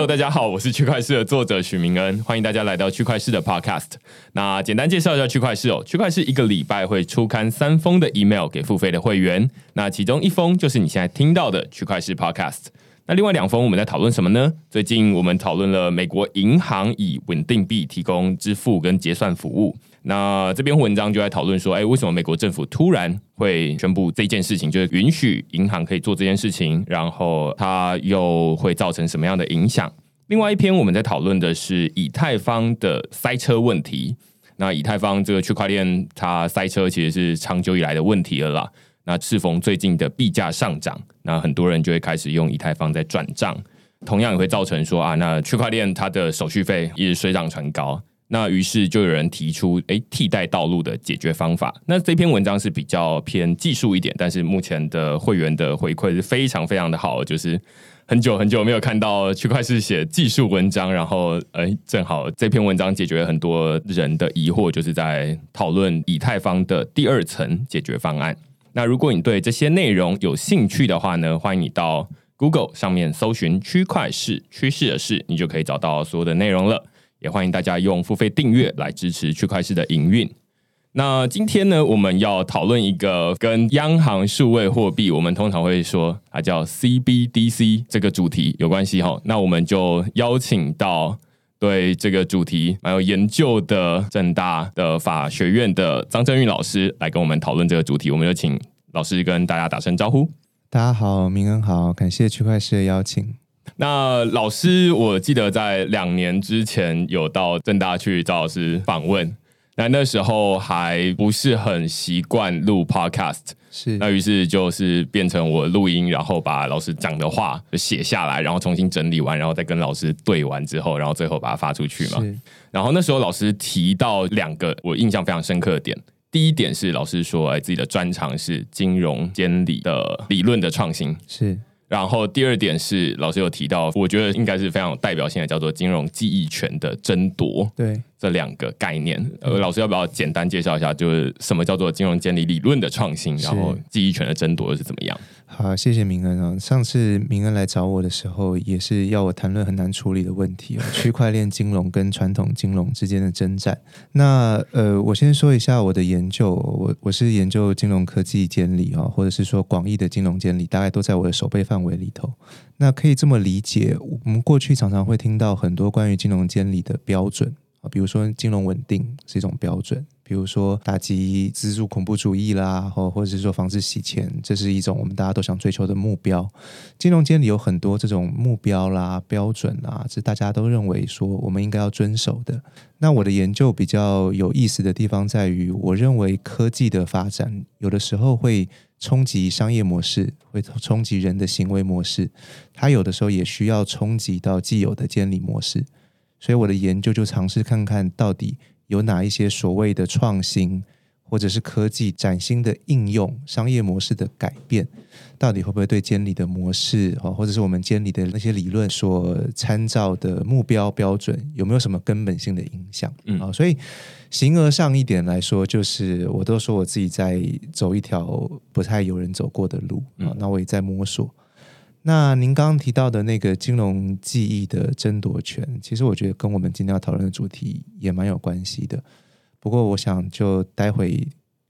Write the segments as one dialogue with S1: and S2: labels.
S1: Hello，大家好，我是区块市的作者许明恩，欢迎大家来到区块市的 Podcast。那简单介绍一下区块市哦，区块市一个礼拜会出刊三封的 email 给付费的会员，那其中一封就是你现在听到的区块市 Podcast。那另外两封我们在讨论什么呢？最近我们讨论了美国银行以稳定币提供支付跟结算服务。那这篇文章就在讨论说，哎，为什么美国政府突然会宣布这件事情，就是允许银行可以做这件事情，然后它又会造成什么样的影响？另外一篇我们在讨论的是以太坊的塞车问题。那以太坊这个区块链它塞车其实是长久以来的问题了啦。那适逢最近的币价上涨，那很多人就会开始用以太坊在转账，同样也会造成说啊，那区块链它的手续费也水涨船高。那于是就有人提出，哎，替代道路的解决方法。那这篇文章是比较偏技术一点，但是目前的会员的回馈是非常非常的好，就是很久很久没有看到区块是写技术文章，然后哎，正好这篇文章解决了很多人的疑惑，就是在讨论以太坊的第二层解决方案。那如果你对这些内容有兴趣的话呢，欢迎你到 Google 上面搜寻“区块市趋势的事”，你就可以找到所有的内容了。也欢迎大家用付费订阅来支持区块市的营运。那今天呢，我们要讨论一个跟央行数位货币，我们通常会说它叫 CBDC 这个主题有关系哈。那我们就邀请到对这个主题蛮有研究的正大的法学院的张正玉老师来跟我们讨论这个主题。我们就请老师跟大家打声招呼。
S2: 大家好，明恩好，感谢区块市的邀请。
S1: 那老师，我记得在两年之前有到正大去找老师访问，那那时候还不是很习惯录 podcast，
S2: 是
S1: 那于是就是变成我录音，然后把老师讲的话写下来，然后重新整理完，然后再跟老师对完之后，然后最后把它发出去嘛。然后那时候老师提到两个我印象非常深刻的点，第一点是老师说，哎，自己的专长是金融监理的理论的创新，
S2: 是。
S1: 然后第二点是老师有提到，我觉得应该是非常有代表性的，叫做金融记忆权的争夺。
S2: 对
S1: 这两个概念，呃，老师要不要简单介绍一下，就是什么叫做金融监理理论的创新，然后记忆权的争夺是怎么样？
S2: 好，谢谢明恩啊。上次明恩来找我的时候，也是要我谈论很难处理的问题哦，区块链金融跟传统金融之间的征战。那呃，我先说一下我的研究，我我是研究金融科技监理啊，或者是说广义的金融监理，大概都在我的手背范围里头。那可以这么理解，我们过去常常会听到很多关于金融监理的标准啊，比如说金融稳定是一种标准。比如说打击资助恐怖主义啦，或或者是说防止洗钱，这是一种我们大家都想追求的目标。金融监理有很多这种目标啦、标准啦，是大家都认为说我们应该要遵守的。那我的研究比较有意思的地方在于，我认为科技的发展有的时候会冲击商业模式，会冲击人的行为模式，它有的时候也需要冲击到既有的监理模式。所以我的研究就尝试看看到底。有哪一些所谓的创新，或者是科技崭新的应用、商业模式的改变，到底会不会对监理的模式啊，或者是我们监理的那些理论所参照的目标标准，有没有什么根本性的影响？嗯啊，所以形而上一点来说，就是我都说我自己在走一条不太有人走过的路啊，那我也在摸索。那您刚刚提到的那个金融记忆的争夺权，其实我觉得跟我们今天要讨论的主题也蛮有关系的。不过，我想就待会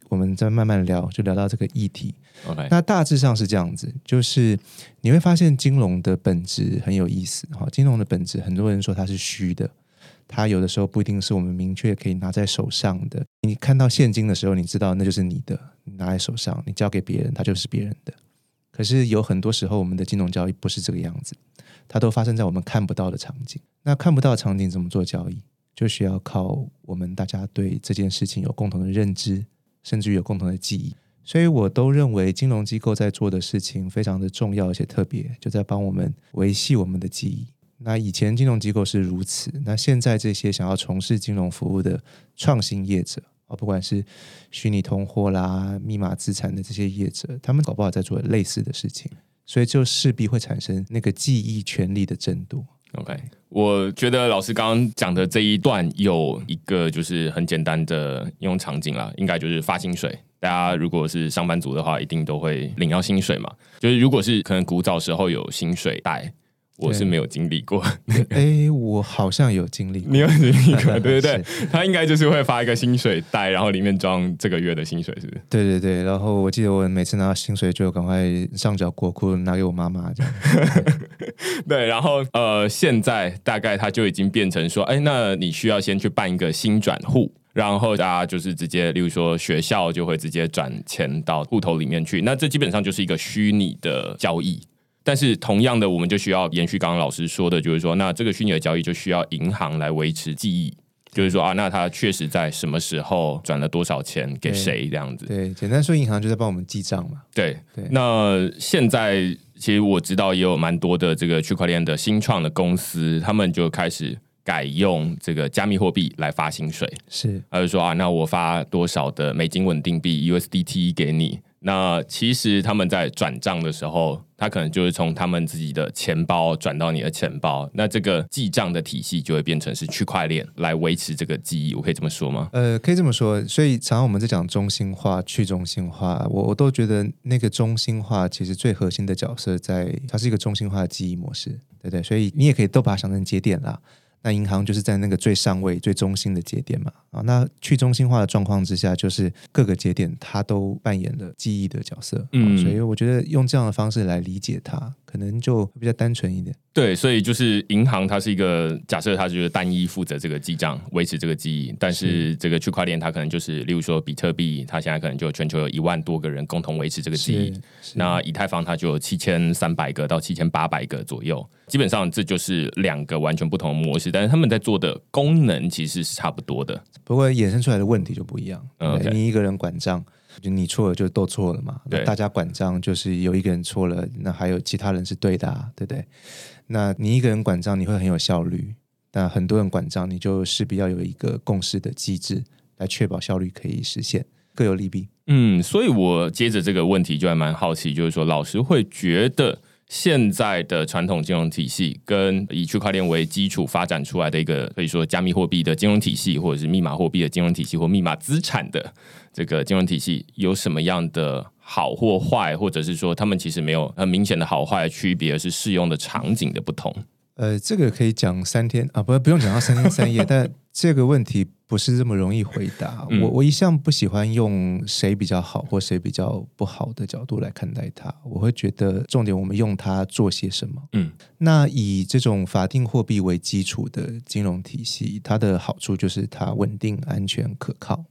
S2: 我们再慢慢聊，就聊到这个议题。
S1: OK，
S2: 那大致上是这样子，就是你会发现金融的本质很有意思。哈，金融的本质，很多人说它是虚的，它有的时候不一定是我们明确可以拿在手上的。你看到现金的时候，你知道那就是你的，你拿在手上，你交给别人，它就是别人的。可是有很多时候，我们的金融交易不是这个样子，它都发生在我们看不到的场景。那看不到场景怎么做交易？就需要靠我们大家对这件事情有共同的认知，甚至于有共同的记忆。所以我都认为金融机构在做的事情非常的重要而且特别，就在帮我们维系我们的记忆。那以前金融机构是如此，那现在这些想要从事金融服务的创新业者。啊，不管是虚拟通货啦、密码资产的这些业者，他们搞不好在做类似的事情，所以就势必会产生那个记忆权利的争夺。
S1: OK，我觉得老师刚刚讲的这一段有一个就是很简单的应用场景啦，应该就是发薪水。大家如果是上班族的话，一定都会领到薪水嘛。就是如果是可能古早时候有薪水袋。我是没有经历过。
S2: 哎，我好像有经历，
S1: 你有经历过，对对对，他应该就是会发一个薪水袋，然后里面装这个月的薪水，是不是？
S2: 对对对，然后我记得我每次拿到薪水就赶快上缴国库拿给我妈妈这样。
S1: 对，然后呃，现在大概他就已经变成说，哎，那你需要先去办一个新转户。然后大家就是直接，例如说学校就会直接转钱到户头里面去，那这基本上就是一个虚拟的交易。但是同样的，我们就需要延续刚刚老师说的，就是说，那这个虚拟的交易就需要银行来维持记忆，就是说啊，那他确实在什么时候转了多少钱给谁这样子。
S2: 对，简单说，银行就在帮我们记账嘛。
S1: 对对。那现在其实我知道也有蛮多的这个区块链的新创的公司，他们就开始。改用这个加密货币来发薪水，
S2: 是，
S1: 他就说啊，那我发多少的美金稳定币 USDT 给你？那其实他们在转账的时候，他可能就是从他们自己的钱包转到你的钱包，那这个记账的体系就会变成是区块链来维持这个记忆，我可以这么说吗？
S2: 呃，可以这么说。所以常常我们在讲中心化、去中心化，我我都觉得那个中心化其实最核心的角色在它是一个中心化的记忆模式，对不对？所以你也可以都把它想成节点啦。那银行就是在那个最上位、最中心的节点嘛，啊，那去中心化的状况之下，就是各个节点它都扮演了记忆的角色，嗯，所以我觉得用这样的方式来理解它。可能就比较单纯一点。
S1: 对，所以就是银行，它是一个假设，它就是单一负责这个记账、维持这个记忆。但是这个区块链，它可能就是，例如说比特币，它现在可能就全球有一万多个人共同维持这个记忆。那以太坊它就有七千三百个到七千八百个左右。基本上这就是两个完全不同的模式，但是他们在做的功能其实是差不多的，
S2: 不过衍生出来的问题就不一样。嗯，你一个人管账。就你错了，就都错了嘛。
S1: 对，
S2: 大家管账就是有一个人错了，那还有其他人是对的，啊，对不对？那你一个人管账，你会很有效率；但很多人管账，你就势必要有一个共识的机制来确保效率可以实现，各有利弊。
S1: 嗯，所以我接着这个问题就还蛮好奇，就是说老师会觉得。现在的传统金融体系跟以区块链为基础发展出来的一个可以说加密货币的金融体系，或者是密码货币的金融体系，或密码资产的这个金融体系，有什么样的好或坏，或者是说他们其实没有很明显的好坏区别，而是适用的场景的不同？
S2: 呃，这个可以讲三天啊，不不用讲到三天三夜，但这个问题不是这么容易回答。我我一向不喜欢用谁比较好或谁比较不好的角度来看待它，我会觉得重点我们用它做些什么。嗯，那以这种法定货币为基础的金融体系，它的好处就是它稳定、安全、可靠。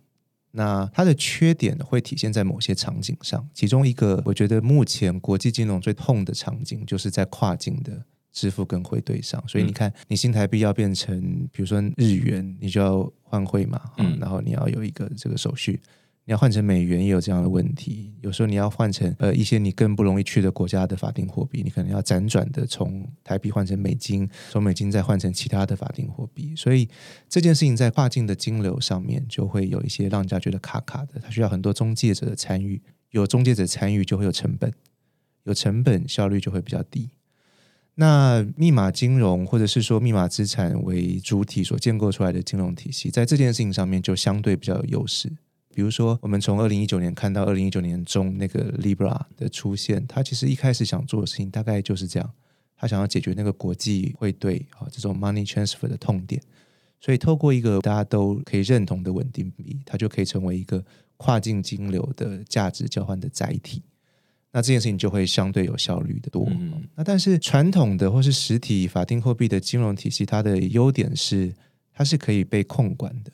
S2: 那它的缺点会体现在某些场景上，其中一个我觉得目前国际金融最痛的场景，就是在跨境的。支付跟汇兑上，所以你看，你新台币要变成，比如说日元，你就要换汇嘛，嗯，然后你要有一个这个手续，你要换成美元也有这样的问题。有时候你要换成呃一些你更不容易去的国家的法定货币，你可能要辗转的从台币换成美金，从美金再换成其他的法定货币。所以这件事情在跨境的金流上面就会有一些让人家觉得卡卡的，它需要很多中介者的参与，有中介者参与就会有成本，有成本效率就会比较低。那密码金融或者是说密码资产为主体所建构出来的金融体系，在这件事情上面就相对比较有优势。比如说，我们从二零一九年看到二零一九年中那个 Libra 的出现，他其实一开始想做的事情大概就是这样，他想要解决那个国际汇兑啊这种 money transfer 的痛点，所以透过一个大家都可以认同的稳定币，它就可以成为一个跨境金流的价值交换的载体。那这件事情就会相对有效率的多。那但是传统的或是实体法定货币的金融体系，它的优点是它是可以被控管的，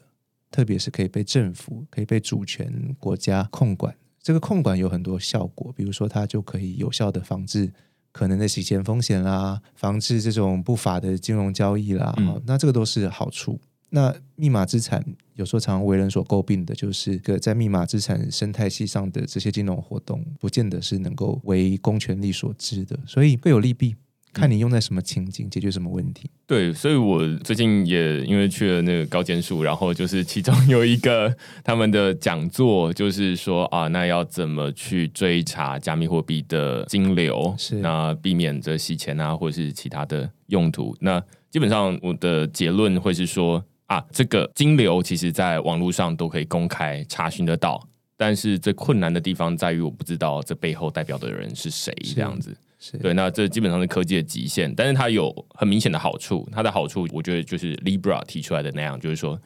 S2: 特别是可以被政府、可以被主权国家控管。这个控管有很多效果，比如说它就可以有效的防治可能的洗钱风险啦，防治这种不法的金融交易啦。那这个都是好处。那密码资产有时候常常为人所诟病的，就是个在密码资产生态系上的这些金融活动，不见得是能够为公权力所知的，所以各有利弊，看你用在什么情景，解决什么问题。
S1: 对，所以我最近也因为去了那个高检署，然后就是其中有一个他们的讲座，就是说啊，那要怎么去追查加密货币的金流，
S2: 是
S1: 那避免这洗钱啊，或者是其他的用途。那基本上我的结论会是说。啊，这个金流其实在网络上都可以公开查询得到，但是最困难的地方在于我不知道这背后代表的人是谁，这样子。
S2: 是
S1: 对，那这基本上是科技的极限，但是它有很明显的好处。它的好处，我觉得就是 Libra 提出来的那样，就是说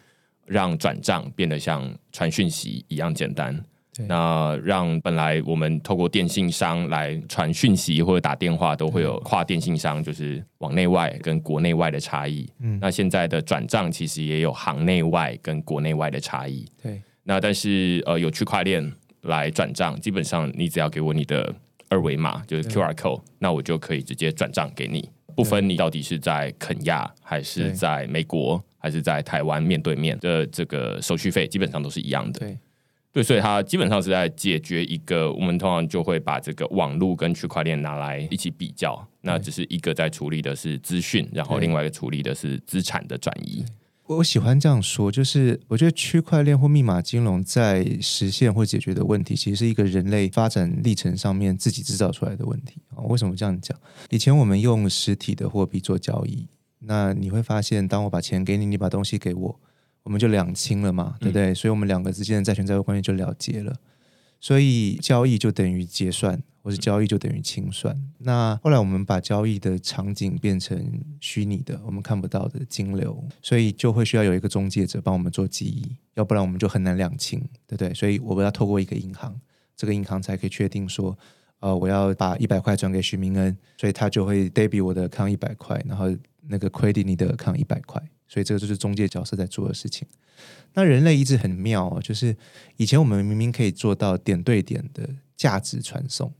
S1: 让转账变得像传讯息一样简单。
S2: 对。
S1: 那让本来我们透过电信商来传讯息或者打电话，都会有跨电信商，就是往内外跟国内外的差异。
S2: 嗯。
S1: 那现在的转账其实也有行内外跟国内外的差异。
S2: 对。
S1: 那但是呃，有区块链来转账，基本上你只要给我你的二维码，就是 QR code，那我就可以直接转账给你，不分你到底是在肯亚还是在美国还是在台湾面对面的这个手续费，基本上都是一样的。
S2: 对
S1: 对，所以它基本上是在解决一个，我们通常就会把这个网络跟区块链拿来一起比较，那只是一个在处理的是资讯，然后另外一个处理的是资产的转移。
S2: 我我喜欢这样说，就是我觉得区块链或密码金融在实现或解决的问题，其实是一个人类发展历程上面自己制造出来的问题啊。为什么这样讲？以前我们用实体的货币做交易，那你会发现，当我把钱给你，你把东西给我，我们就两清了嘛，对不对？所以我们两个之间的债权债务关系就了结了。所以交易就等于结算，或是交易就等于清算。那后来我们把交易的场景变成虚拟的，我们看不到的金流，所以就会需要有一个中介者帮我们做记忆，要不然我们就很难两清，对不对？所以我们要透过一个银行，这个银行才可以确定说，呃，我要把一百块转给徐明恩，所以他就会 debit 我的 account 一百块，然后那个 credit 你的 account 一百块，所以这个就是中介角色在做的事情。那人类一直很妙哦，就是以前我们明明可以做到点对点的价值传送，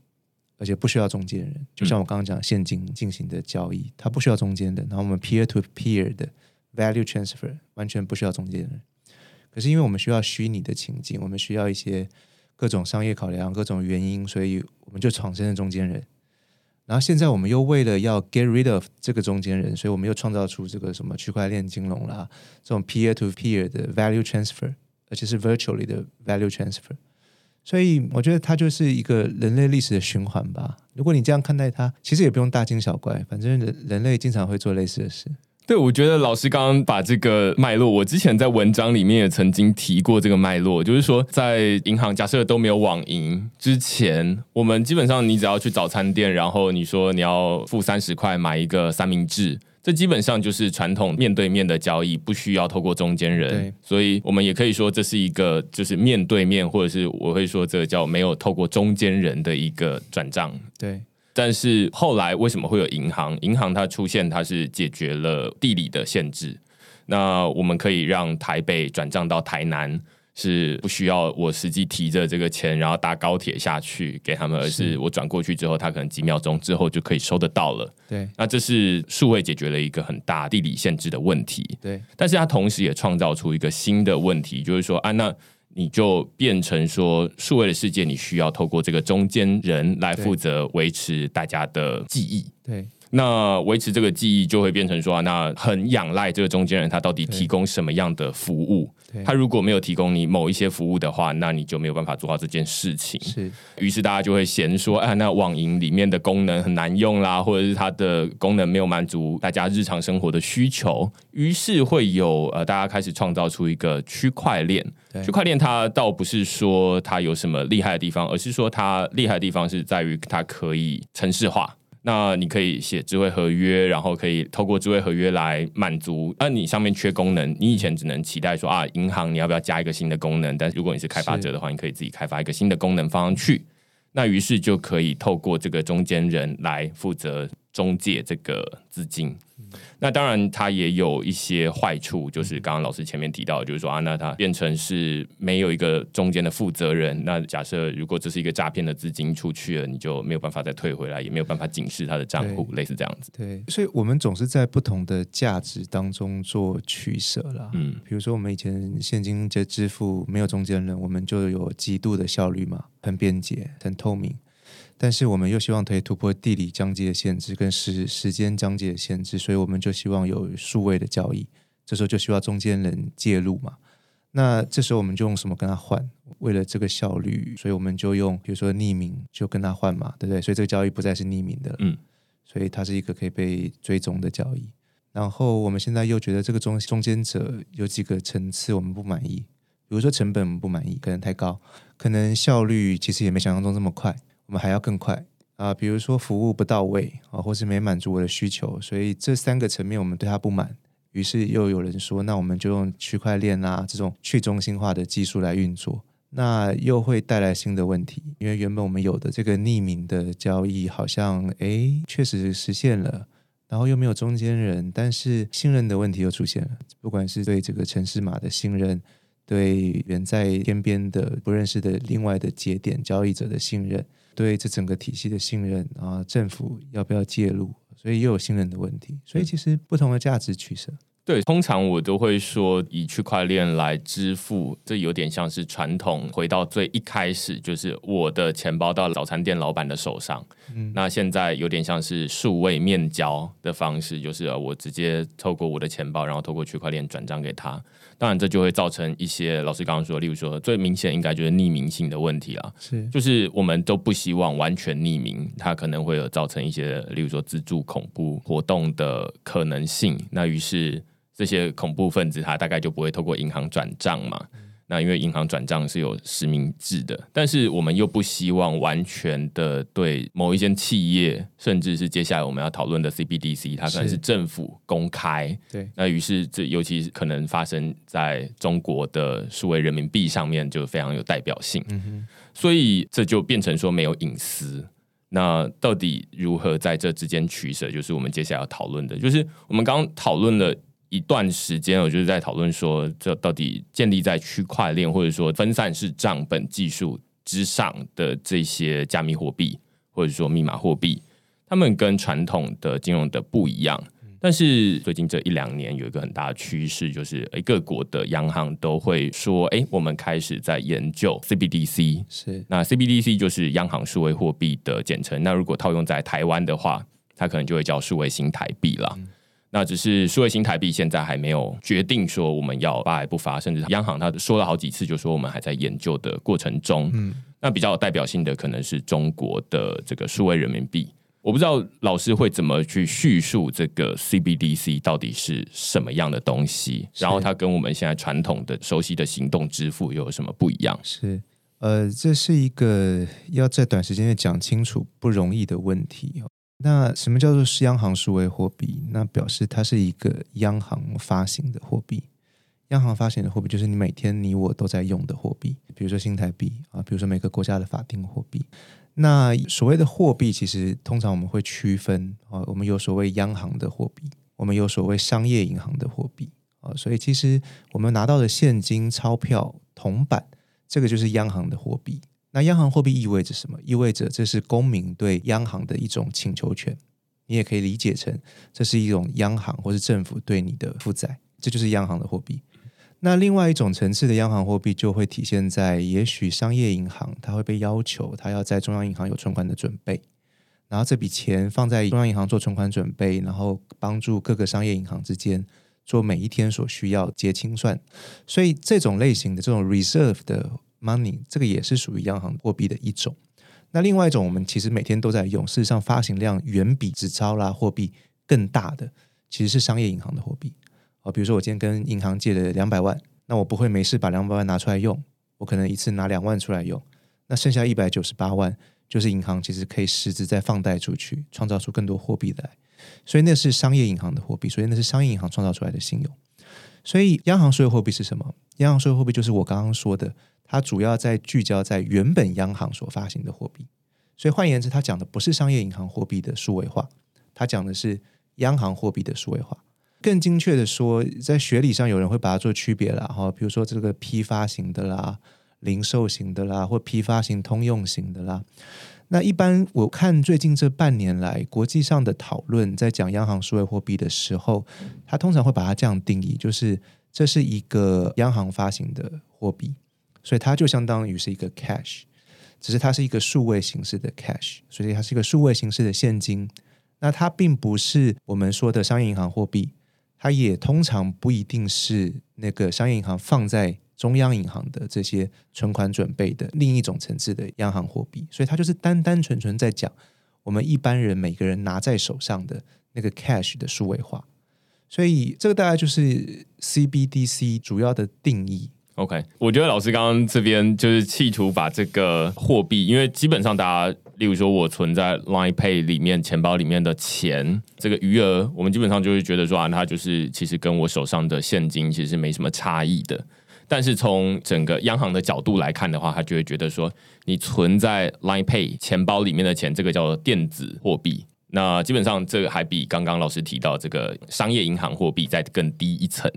S2: 而且不需要中间人，就像我刚刚讲现金进行的交易，它不需要中间的。然后我们 peer to peer 的 value transfer 完全不需要中间人。可是因为我们需要虚拟的情境，我们需要一些各种商业考量、各种原因，所以我们就产生了中间人。然后现在我们又为了要 get rid of 这个中间人，所以我们又创造出这个什么区块链金融啦，这种 peer to peer 的 value transfer，而且是 virtually 的 value transfer。所以我觉得它就是一个人类历史的循环吧。如果你这样看待它，其实也不用大惊小怪，反正人人类经常会做类似的事。
S1: 对，我觉得老师刚刚把这个脉络，我之前在文章里面也曾经提过这个脉络，就是说，在银行假设都没有网银之前，我们基本上你只要去早餐店，然后你说你要付三十块买一个三明治。这基本上就是传统面对面的交易，不需要透过中间人，所以我们也可以说这是一个就是面对面，或者是我会说这个叫没有透过中间人的一个转账。
S2: 对
S1: 但是后来为什么会有银行？银行它出现，它是解决了地理的限制。那我们可以让台北转账到台南，是不需要我实际提着这个钱，然后搭高铁下去给他们，而是
S2: 是
S1: 我转过去之后，他可能几秒钟之后就可以收得到了。
S2: 对
S1: 那这是数位解决了一个很大地理限制的问题。
S2: 对
S1: 但是它同时也创造出一个新的问题，就是说啊，那你就变成说，数位的世界，你需要透过这个中间人来负责维持大家的记忆。
S2: 对
S1: 那维持这个记忆，就会变成说、啊，那很仰赖这个中间人，他到底提供什么样的服务？他如果没有提供你某一些服务的话，那你就没有办法做到这件事情。
S2: 是
S1: 于是大家就会嫌说，啊，那网银里面的功能很难用啦，或者是它的功能没有满足大家日常生活的需求，于是会有呃，大家开始创造出一个区块链。区块链它倒不是说它有什么厉害的地方，而是说它厉害的地方是在于它可以城市化。那你可以写智慧合约，然后可以透过智慧合约来满足。那、你上面缺功能，你以前只能期待说啊，银行你要不要加一个新的功能？但是如果你是开发者的话，你可以自己开发一个新的功能放上去。那于是就可以透过这个中间人来负责中介这个资金。那当然，它也有一些坏处，就是刚刚老师前面提到，就是说啊，那它变成是没有一个中间的负责人。那假设如果这是一个诈骗的资金出去了，你就没有办法再退回来，也没有办法警示他的账户，类似这样子。
S2: 对，所以我们总是在不同的价值当中做取舍啦。
S1: 嗯，
S2: 比如说，我们以前现金这支付没有中间人，我们就有极度的效率嘛，很便捷、很透明。但是我们又希望可以突破地理疆界的限制跟时时间疆界的限制，所以我们就希望有数位的交易。这时候就需要中间人介入嘛。那这时候我们就用什么跟他换？为了这个效率，所以我们就用比如说匿名就跟他换嘛，对不对？所以这个交易不再是匿名的了，
S1: 嗯，
S2: 所以它是一个可以被追踪的交易。然后我们现在又觉得这个中中间者有几个层次我们不满意，比如说成本我们不满意，可能太高，可能效率其实也没想象中这么快，我们还要更快。啊，比如说服务不到位啊，或是没满足我的需求，所以这三个层面我们对它不满，于是又有人说，那我们就用区块链啊这种去中心化的技术来运作，那又会带来新的问题，因为原本我们有的这个匿名的交易好像诶确实实现了，然后又没有中间人，但是信任的问题又出现了，不管是对这个城市码的信任。对远在天边的不认识的另外的节点交易者的信任，对这整个体系的信任啊，政府要不要介入？所以又有信任的问题。所以其实不同的价值取舍。
S1: 对，通常我都会说以区块链来支付，这有点像是传统回到最一开始，就是我的钱包到早餐店老板的手上。嗯，那现在有点像是数位面交的方式，就是我直接透过我的钱包，然后透过区块链转账给他。当然，这就会造成一些老师刚刚说，例如说最明显应该就是匿名性的问题了。
S2: 是，
S1: 就是我们都不希望完全匿名，它可能会有造成一些，例如说自助恐怖活动的可能性。那于是。这些恐怖分子他大概就不会透过银行转账嘛？那因为银行转账是有实名制的，但是我们又不希望完全的对某一间企业，甚至是接下来我们要讨论的 CBDC，它可能是政府公开。
S2: 对，
S1: 那于是这尤其可能发生在中国的数位人民币上面，就非常有代表性。嗯哼，所以这就变成说没有隐私。那到底如何在这之间取舍？就是我们接下来要讨论的，就是我们刚刚讨论了。一段时间，我就是在讨论说，这到底建立在区块链或者说分散式账本技术之上的这些加密货币，或者说密码货币，他们跟传统的金融的不一样。但是最近这一两年有一个很大的趋势，就是诶，各国的央行都会说，哎，我们开始在研究 CBDC。
S2: 是，
S1: 那 CBDC 就是央行数位货币的简称。那如果套用在台湾的话，它可能就会叫数位新台币了。那只是数位新台币现在还没有决定说我们要发还不发，甚至央行他说了好几次，就说我们还在研究的过程中。嗯，那比较有代表性的可能是中国的这个数位人民币。我不知道老师会怎么去叙述这个 CBDC 到底是什么样的东西，然后它跟我们现在传统的熟悉的行动支付又有什么不一样？
S2: 是，呃，这是一个要在短时间内讲清楚不容易的问题哦。那什么叫做是央行数位货币？那表示它是一个央行发行的货币。央行发行的货币就是你每天你我都在用的货币，比如说新台币啊，比如说每个国家的法定货币。那所谓的货币，其实通常我们会区分啊，我们有所谓央行的货币，我们有所谓商业银行的货币啊。所以其实我们拿到的现金、钞票、铜板，这个就是央行的货币。那央行货币意味着什么？意味着这是公民对央行的一种请求权。你也可以理解成这是一种央行或是政府对你的负债，这就是央行的货币。那另外一种层次的央行货币就会体现在，也许商业银行它会被要求，它要在中央银行有存款的准备，然后这笔钱放在中央银行做存款准备，然后帮助各个商业银行之间做每一天所需要结清算。所以这种类型的这种 reserve 的。Money 这个也是属于央行货币的一种。那另外一种，我们其实每天都在用，事实上发行量远比纸钞啦货币更大的，其实是商业银行的货币。哦，比如说我今天跟银行借了两百万，那我不会没事把两百万拿出来用，我可能一次拿两万出来用，那剩下一百九十八万就是银行其实可以实质再放贷出去，创造出更多货币来。所以那是商业银行的货币，所以那是商业银行创造出来的信用。所以央行数位货币是什么？央行数位货币就是我刚刚说的。它主要在聚焦在原本央行所发行的货币，所以换言之，它讲的不是商业银行货币的数位化，它讲的是央行货币的数位化。更精确的说，在学理上有人会把它做区别了哈，比如说这个批发型的啦、零售型的啦，或批发型通用型的啦。那一般我看最近这半年来国际上的讨论，在讲央行数位货币的时候，它通常会把它这样定义，就是这是一个央行发行的货币。所以它就相当于是一个 cash，只是它是一个数位形式的 cash，所以它是一个数位形式的现金。那它并不是我们说的商业银行货币，它也通常不一定是那个商业银行放在中央银行的这些存款准备的另一种层次的央行货币。所以它就是单单纯纯在讲我们一般人每个人拿在手上的那个 cash 的数位化。所以这个大概就是 CBDC 主要的定义。
S1: OK，我觉得老师刚刚这边就是企图把这个货币，因为基本上大家，例如说我存在 Line Pay 里面钱包里面的钱，这个余额，我们基本上就会觉得说啊，它就是其实跟我手上的现金其实是没什么差异的。但是从整个央行的角度来看的话，他就会觉得说，你存在 Line Pay 钱包里面的钱，这个叫做电子货币。那基本上这个还比刚刚老师提到这个商业银行货币再更低一层。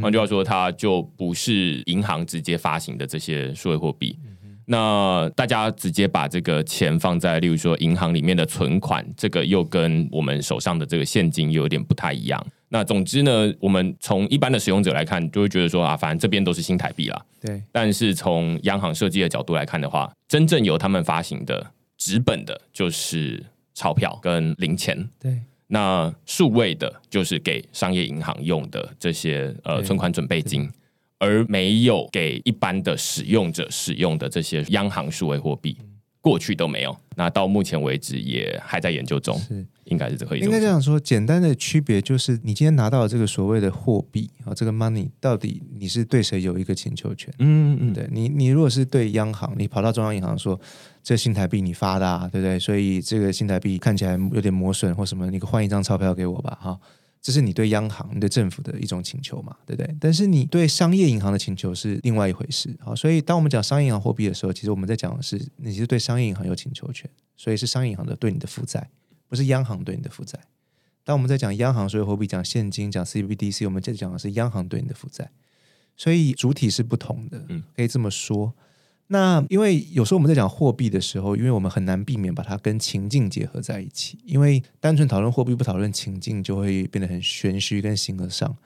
S1: 换句话说，它就不是银行直接发行的这些数位货币。那大家直接把这个钱放在，例如说银行里面的存款，这个又跟我们手上的这个现金又有点不太一样。那总之呢，我们从一般的使用者来看，就会觉得说啊，反正这边都是新台币啦。
S2: 对。
S1: 但是从央行设计的角度来看的话，真正由他们发行的纸本的，就是钞票跟零钱。
S2: 对。
S1: 那数位的，就是给商业银行用的这些呃存款准备金，而没有给一般的使用者使用的这些央行数位货币，过去都没有。那到目前为止也还在研究中，
S2: 是
S1: 应该是这个意思。
S2: 应该这样说，简单的区别就是，你今天拿到这个所谓的货币啊，这个 money 到底你是对谁有一个请求权？嗯嗯，对你，你如果是对央行，你跑到中央银行说。这新台币你发的，啊，对不对？所以这个新台币看起来有点磨损或什么，你换一张钞票给我吧，哈。这是你对央行、你对政府的一种请求嘛，对不对？但是你对商业银行的请求是另外一回事，好。所以当我们讲商业银行货币的时候，其实我们在讲的是你是对商业银行有请求权，所以是商业银行的对你的负债，不是央行对你的负债。当我们在讲央行所有货币、讲现金、讲 CBDC，我们在讲的是央行对你的负债，所以主体是不同的，嗯，可以这么说。那因为有时候我们在讲货币的时候，因为我们很难避免把它跟情境结合在一起，因为单纯讨论货币不讨论情境，就会变得很玄虚跟形而上。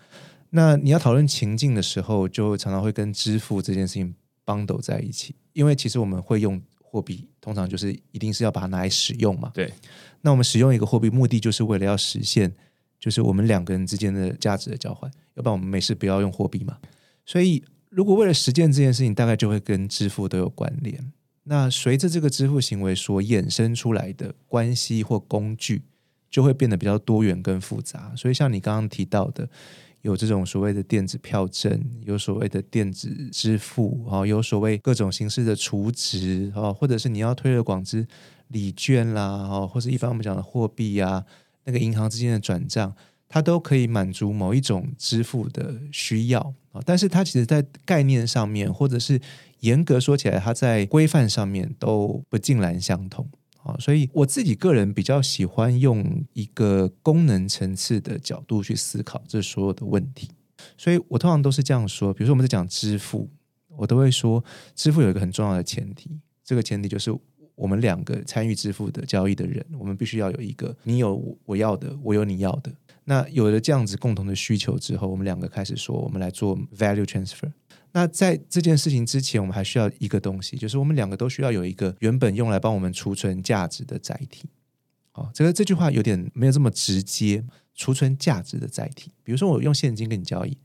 S2: 那你要讨论情境的时候，就常常会跟支付这件事情绑斗在一起，因为其实我们会用货币，通常就是一定是要把它拿来使用嘛。
S1: 对。
S2: 那我们使用一个货币，目的就是为了要实现，就是我们两个人之间的价值的交换，要不然我们没事不要用货币嘛。所以。如果为了实践这件事情，大概就会跟支付都有关联。那随着这个支付行为所衍生出来的关系或工具，就会变得比较多元跟复杂。所以像你刚刚提到的，有这种所谓的电子票证，有所谓的电子支付，啊，有所谓各种形式的储值，啊，或者是你要推而广之礼券啦，哦，或者一般我们讲的货币啊，那个银行之间的转账。它都可以满足某一种支付的需要啊，但是它其实，在概念上面，或者是严格说起来，它在规范上面都不尽然相同啊。所以我自己个人比较喜欢用一个功能层次的角度去思考这所有的问题。所以我通常都是这样说，比如说我们在讲支付，我都会说，支付有一个很重要的前提，这个前提就是我们两个参与支付的交易的人，我们必须要有一个你有我要的，我有你要的。那有了这样子共同的需求之后，我们两个开始说，我们来做 value transfer。那在这件事情之前，我们还需要一个东西，就是我们两个都需要有一个原本用来帮我们储存价值的载体。哦，这个这句话有点没有这么直接，储存价值的载体。比如说，我用现金跟你交易，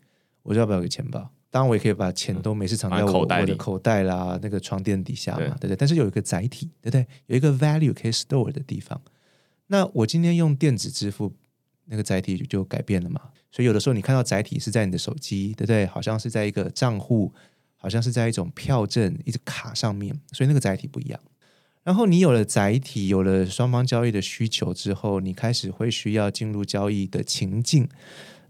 S2: 我就要不要有个钱包？当然，我也可以把钱都没事藏在我我的口袋啦，那个床垫底下嘛，对不对？但是有一个载体，对不对？有一个 value 可以 store 的地方。那我今天用电子支付。那个载体就改变了嘛，所以有的时候你看到载体是在你的手机，对不对？好像是在一个账户，好像是在一种票证、一个卡上面，所以那个载体不一样。然后你有了载体，有了双方交易的需求之后，你开始会需要进入交易的情境。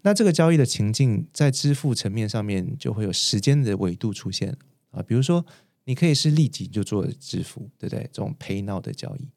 S2: 那这个交易的情境在支付层面上面就会有时间的维度出现啊，比如说你可以是立即就做支付，对不对？这种 pay now 的交易，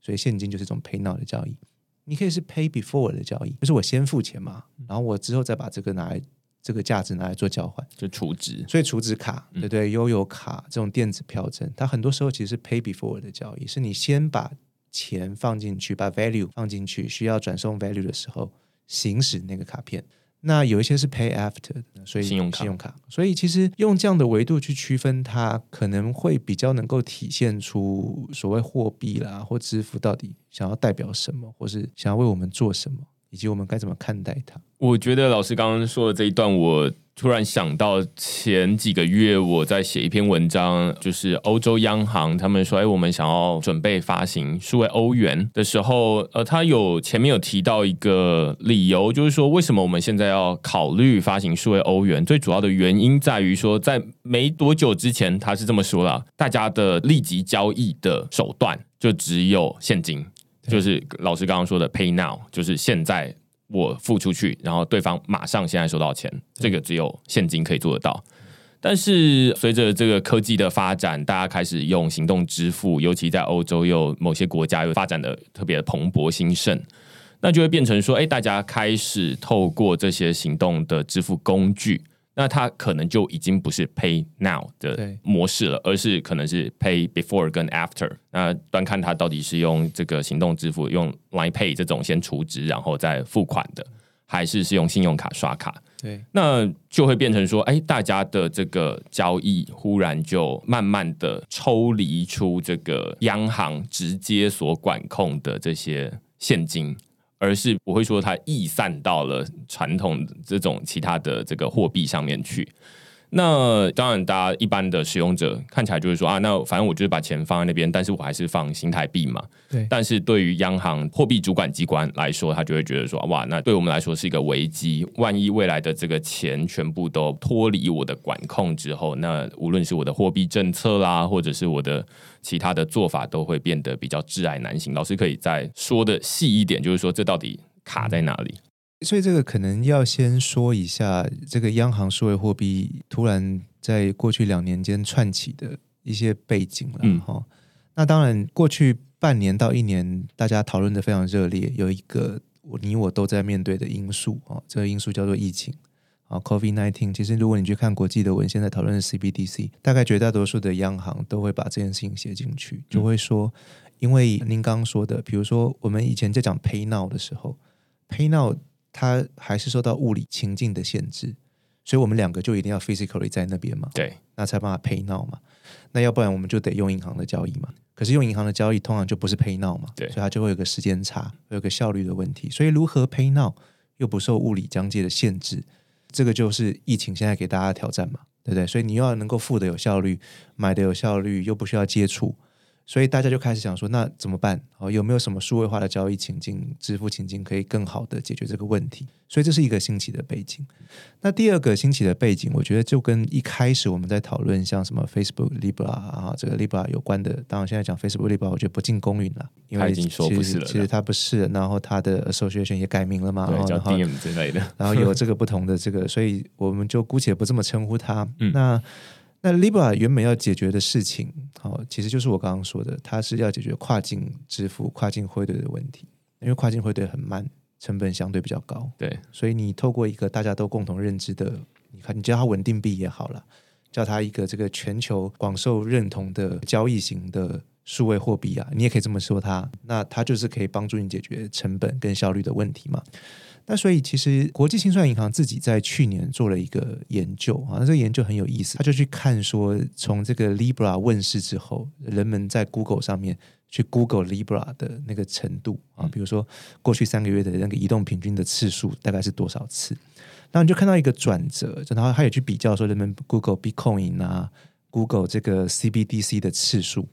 S2: 所以现金就是这种 pay now 的交易。你可以是 pay before 的交易，就是我先付钱嘛，然后我之后再把这个拿来这个价值拿来做交换，
S1: 就储值。
S2: 所以储值卡，对不对？悠游卡这种电子票证，它很多时候其实是 pay before 的交易，是你先把钱放进去，把 value 放进去，需要转送 value 的时候，行使那个卡片。那有一些是 pay after 的，所以
S1: 信用卡，
S2: 信用卡。所以其实用这样的维度去区分它，可能会比较能够体现出所谓货币啦或支付到底想要代表什么，或是想要为我们做什么。以及我们该怎么看待它？
S1: 我觉得老师刚刚说的这一段，我突然想到前几个月我在写一篇文章，就是欧洲央行他们说，哎，我们想要准备发行数位欧元的时候，呃，他有前面有提到一个理由，就是说为什么我们现在要考虑发行数位欧元？最主要的原因在于说，在没多久之前，他是这么说了，大家的立即交易的手段就只有现金。就是老师刚刚说的 “pay now”，就是现在我付出去，然后对方马上现在收到钱，这个只有现金可以做得到。但是随着这个科技的发展，大家开始用行动支付，尤其在欧洲，有某些国家又发展的特别的蓬勃兴盛，那就会变成说，哎，大家开始透过这些行动的支付工具。那它可能就已经不是 pay now 的模式了，而是可能是 pay before 跟 after。那端看它到底是用这个行动支付，用 Line Pay 这种先储值然后再付款的，还是是用信用卡刷卡？
S2: 对，
S1: 那就会变成说，哎，大家的这个交易忽然就慢慢的抽离出这个央行直接所管控的这些现金。而是不会说，它溢散到了传统这种其他的这个货币上面去。那当然，大家一般的使用者看起来就是说啊，那反正我就是把钱放在那边，但是我还是放新台币嘛。
S2: 对。
S1: 但是对于央行货币主管机关来说，他就会觉得说，哇，那对我们来说是一个危机。万一未来的这个钱全部都脱离我的管控之后，那无论是我的货币政策啦，或者是我的其他的做法，都会变得比较挚爱难行。老师可以再说的细一点，就是说这到底卡在哪里？
S2: 所以这个可能要先说一下，这个央行数位货币突然在过去两年间串起的一些背景了哈。那当然，过去半年到一年，大家讨论的非常热烈，有一个我你我都在面对的因素啊，这个因素叫做疫情啊，Covid nineteen。其实如果你去看国际的文献，在讨论的 CBDC，大概绝大多数的央行都会把这件事情写进去，就会说，因为您刚刚说的，比如说我们以前在讲 Pay Now 的时候，Pay Now。它还是受到物理情境的限制，所以我们两个就一定要 physically 在那边嘛，
S1: 对，
S2: 那才办法 pay now 嘛，那要不然我们就得用银行的交易嘛。可是用银行的交易通常就不是 pay now 嘛，
S1: 对，
S2: 所以它就会有个时间差，会有个效率的问题。所以如何 pay now 又不受物理疆界的限制，这个就是疫情现在给大家的挑战嘛，对不对？所以你要能够付的有效率，买的有效率，又不需要接触。所以大家就开始想说，那怎么办？哦，有没有什么数位化的交易情境、支付情境可以更好的解决这个问题？所以这是一个兴起的背景。那第二个兴起的背景，我觉得就跟一开始我们在讨论像什么 Facebook Libra 啊，这个 Libra 有关的。当然，现在讲 Facebook Libra，我觉得不尽公允了，因为
S1: 已经说不是了。
S2: 其实它不是，然后它的 Association 也改名了嘛，
S1: 叫 DM 之类的。
S2: 然后有 这个不同的这个，所以我们就姑且不这么称呼它。那那 Libra 原本要解决的事情，好，其实就是我刚刚说的，它是要解决跨境支付、跨境汇兑的问题。因为跨境汇兑很慢，成本相对比较高。
S1: 对，
S2: 所以你透过一个大家都共同认知的，你看，你叫它稳定币也好了，叫它一个这个全球广受认同的交易型的数位货币啊，你也可以这么说它。那它就是可以帮助你解决成本跟效率的问题嘛。那所以其实国际清算银行自己在去年做了一个研究啊，那这个研究很有意思，他就去看说，从这个 Libra 问世之后，人们在 Google 上面去 Google Libra 的那个程度啊，比如说过去三个月的那个移动平均的次数大概是多少次，然后你就看到一个转折，然后他也去比较说人们 Google Bitcoin 啊，Google 这个 CBDC 的次数，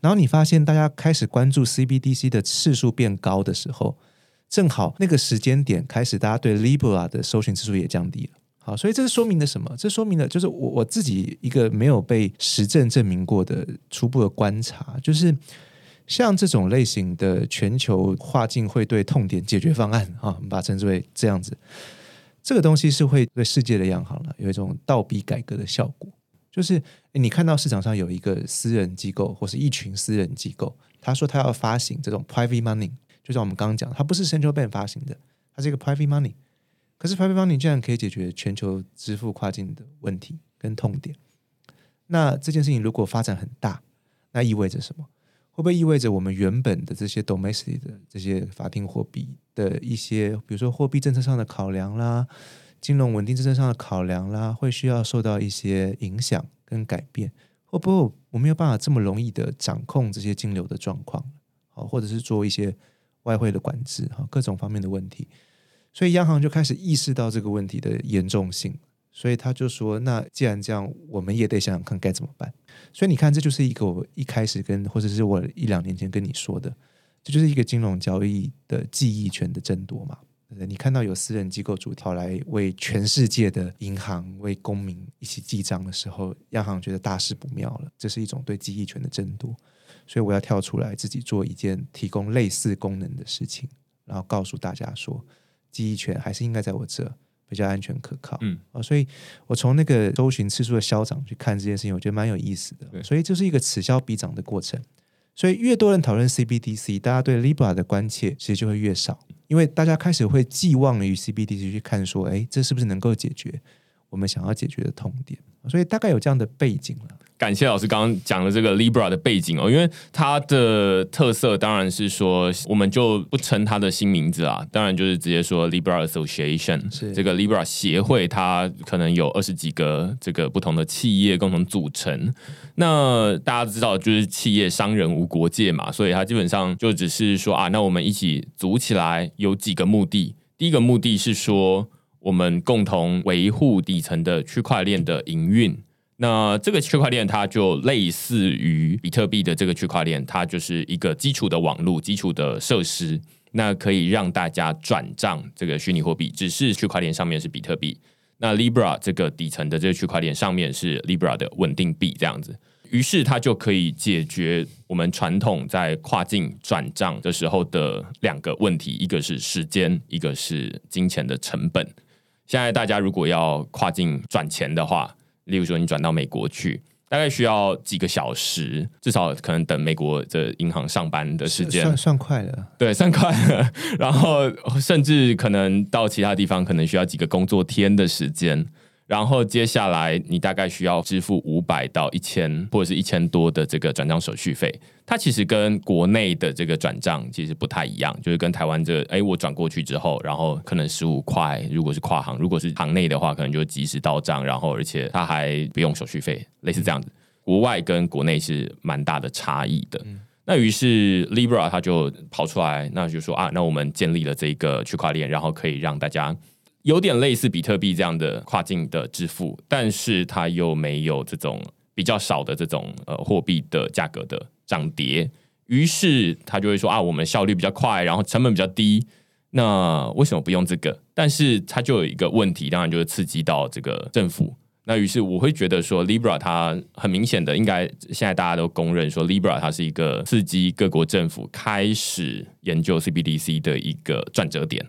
S2: 然后你发现大家开始关注 CBDC 的次数变高的时候。正好那个时间点开始，大家对 Libra 的搜寻次数也降低了。好，所以这是说明了什么？这说明了就是我我自己一个没有被实证证明过的初步的观察，就是像这种类型的全球跨境会对痛点解决方案啊，我们把它称之为这样子，这个东西是会对世界的央行了有一种倒逼改革的效果。就是你看到市场上有一个私人机构或是一群私人机构，他说他要发行这种 private money。就像我们刚刚讲，它不是 central bank 发行的，它是一个 private money。可是 private money 竟然可以解决全球支付跨境的问题跟痛点。那这件事情如果发展很大，那意味着什么？会不会意味着我们原本的这些 domestic 的这些法定货币的一些，比如说货币政策上的考量啦，金融稳定政策上的考量啦，会需要受到一些影响跟改变？会不会我没有办法这么容易的掌控这些金流的状况？好，或者是做一些。外汇的管制哈，各种方面的问题，所以央行就开始意识到这个问题的严重性，所以他就说：“那既然这样，我们也得想想看该怎么办。”所以你看，这就是一个我一开始跟或者是我一两年前跟你说的，这就是一个金融交易的记忆权的争夺嘛。你看到有私人机构主跑来为全世界的银行、为公民一起记账的时候，央行觉得大事不妙了，这是一种对记忆权的争夺。所以我要跳出来，自己做一件提供类似功能的事情，然后告诉大家说，记忆权还是应该在我这。比较安全可靠，嗯啊，所以我从那个搜寻次数的消长去看这件事情，我觉得蛮有意思的。所以这是一个此消彼长的过程。所以越多人讨论 CBDC，大家对 Libra 的关切其实就会越少，因为大家开始会寄望于 CBDC 去看说，哎，这是不是能够解决我们想要解决的痛点？所以大概有这样的背景了。
S1: 感谢老师刚刚讲的这个 Libra 的背景哦，因为它的特色当然是说，我们就不称它的新名字啊，当然就是直接说 Libra Association，
S2: 是
S1: 这个 Libra 协会，它可能有二十几个这个不同的企业共同组成。那大家知道，就是企业商人无国界嘛，所以它基本上就只是说啊，那我们一起组起来有几个目的。第一个目的是说，我们共同维护底层的区块链的营运。那这个区块链它就类似于比特币的这个区块链，它就是一个基础的网络、基础的设施，那可以让大家转账这个虚拟货币。只是区块链上面是比特币，那 Libra 这个底层的这个区块链上面是 Libra 的稳定币这样子，于是它就可以解决我们传统在跨境转账的时候的两个问题，一个是时间，一个是金钱的成本。现在大家如果要跨境转钱的话，例如说，你转到美国去，大概需要几个小时，至少可能等美国的银行上班的时间，
S2: 算算快了，
S1: 对，算快了。然后甚至可能到其他地方，可能需要几个工作天的时间。然后接下来你大概需要支付五百到一千或者是一千多的这个转账手续费，它其实跟国内的这个转账其实不太一样，就是跟台湾这哎我转过去之后，然后可能十五块，如果是跨行，如果是行内的话，可能就及时到账，然后而且它还不用手续费，类似这样子。国外跟国内是蛮大的差异的。那于是 Libra 它就跑出来，那就说啊，那我们建立了这个区块链，然后可以让大家。有点类似比特币这样的跨境的支付，但是它又没有这种比较少的这种呃货币的价格的涨跌，于是他就会说啊，我们效率比较快，然后成本比较低，那为什么不用这个？但是它就有一个问题，当然就是刺激到这个政府。那于是我会觉得说，Libra 它很明显的，应该现在大家都公认说，Libra 它是一个刺激各国政府开始研究 CBDC 的一个转折点。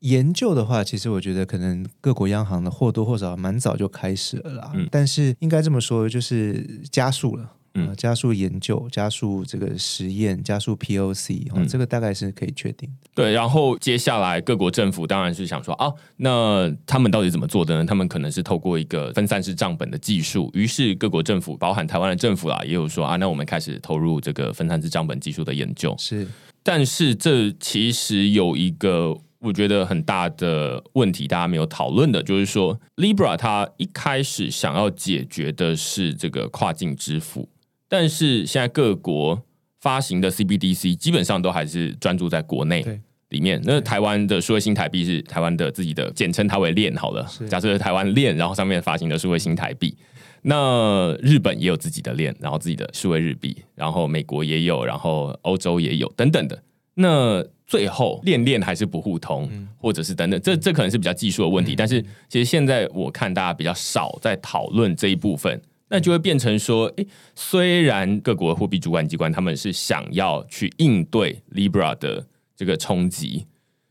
S2: 研究的话，其实我觉得可能各国央行的或多或少蛮早就开始了啦。嗯，但是应该这么说，就是加速了，嗯，加速研究，加速这个实验，加速 POC，哦，这个大概是可以确定。
S1: 对，然后接下来各国政府当然是想说，啊，那他们到底怎么做的呢？他们可能是透过一个分散式账本的技术。于是各国政府，包含台湾的政府啦，也有说啊，那我们开始投入这个分散式账本技术的研究。
S2: 是，
S1: 但是这其实有一个。我觉得很大的问题，大家没有讨论的，就是说，Libra 它一开始想要解决的是这个跨境支付，但是现在各国发行的 CBDC 基本上都还是专注在国内里面。那台湾的数位新台币是台湾的自己的，简称它为链好了。假设台湾链，然后上面发行的数位新台币。那日本也有自己的链，然后自己的数位日币，然后美国也有，然后欧洲也有，等等的。那最后链链还是不互通，或者是等等，这这可能是比较技术的问题。但是其实现在我看大家比较少在讨论这一部分，那就会变成说，诶，虽然各国货币主管机关他们是想要去应对 Libra 的这个冲击，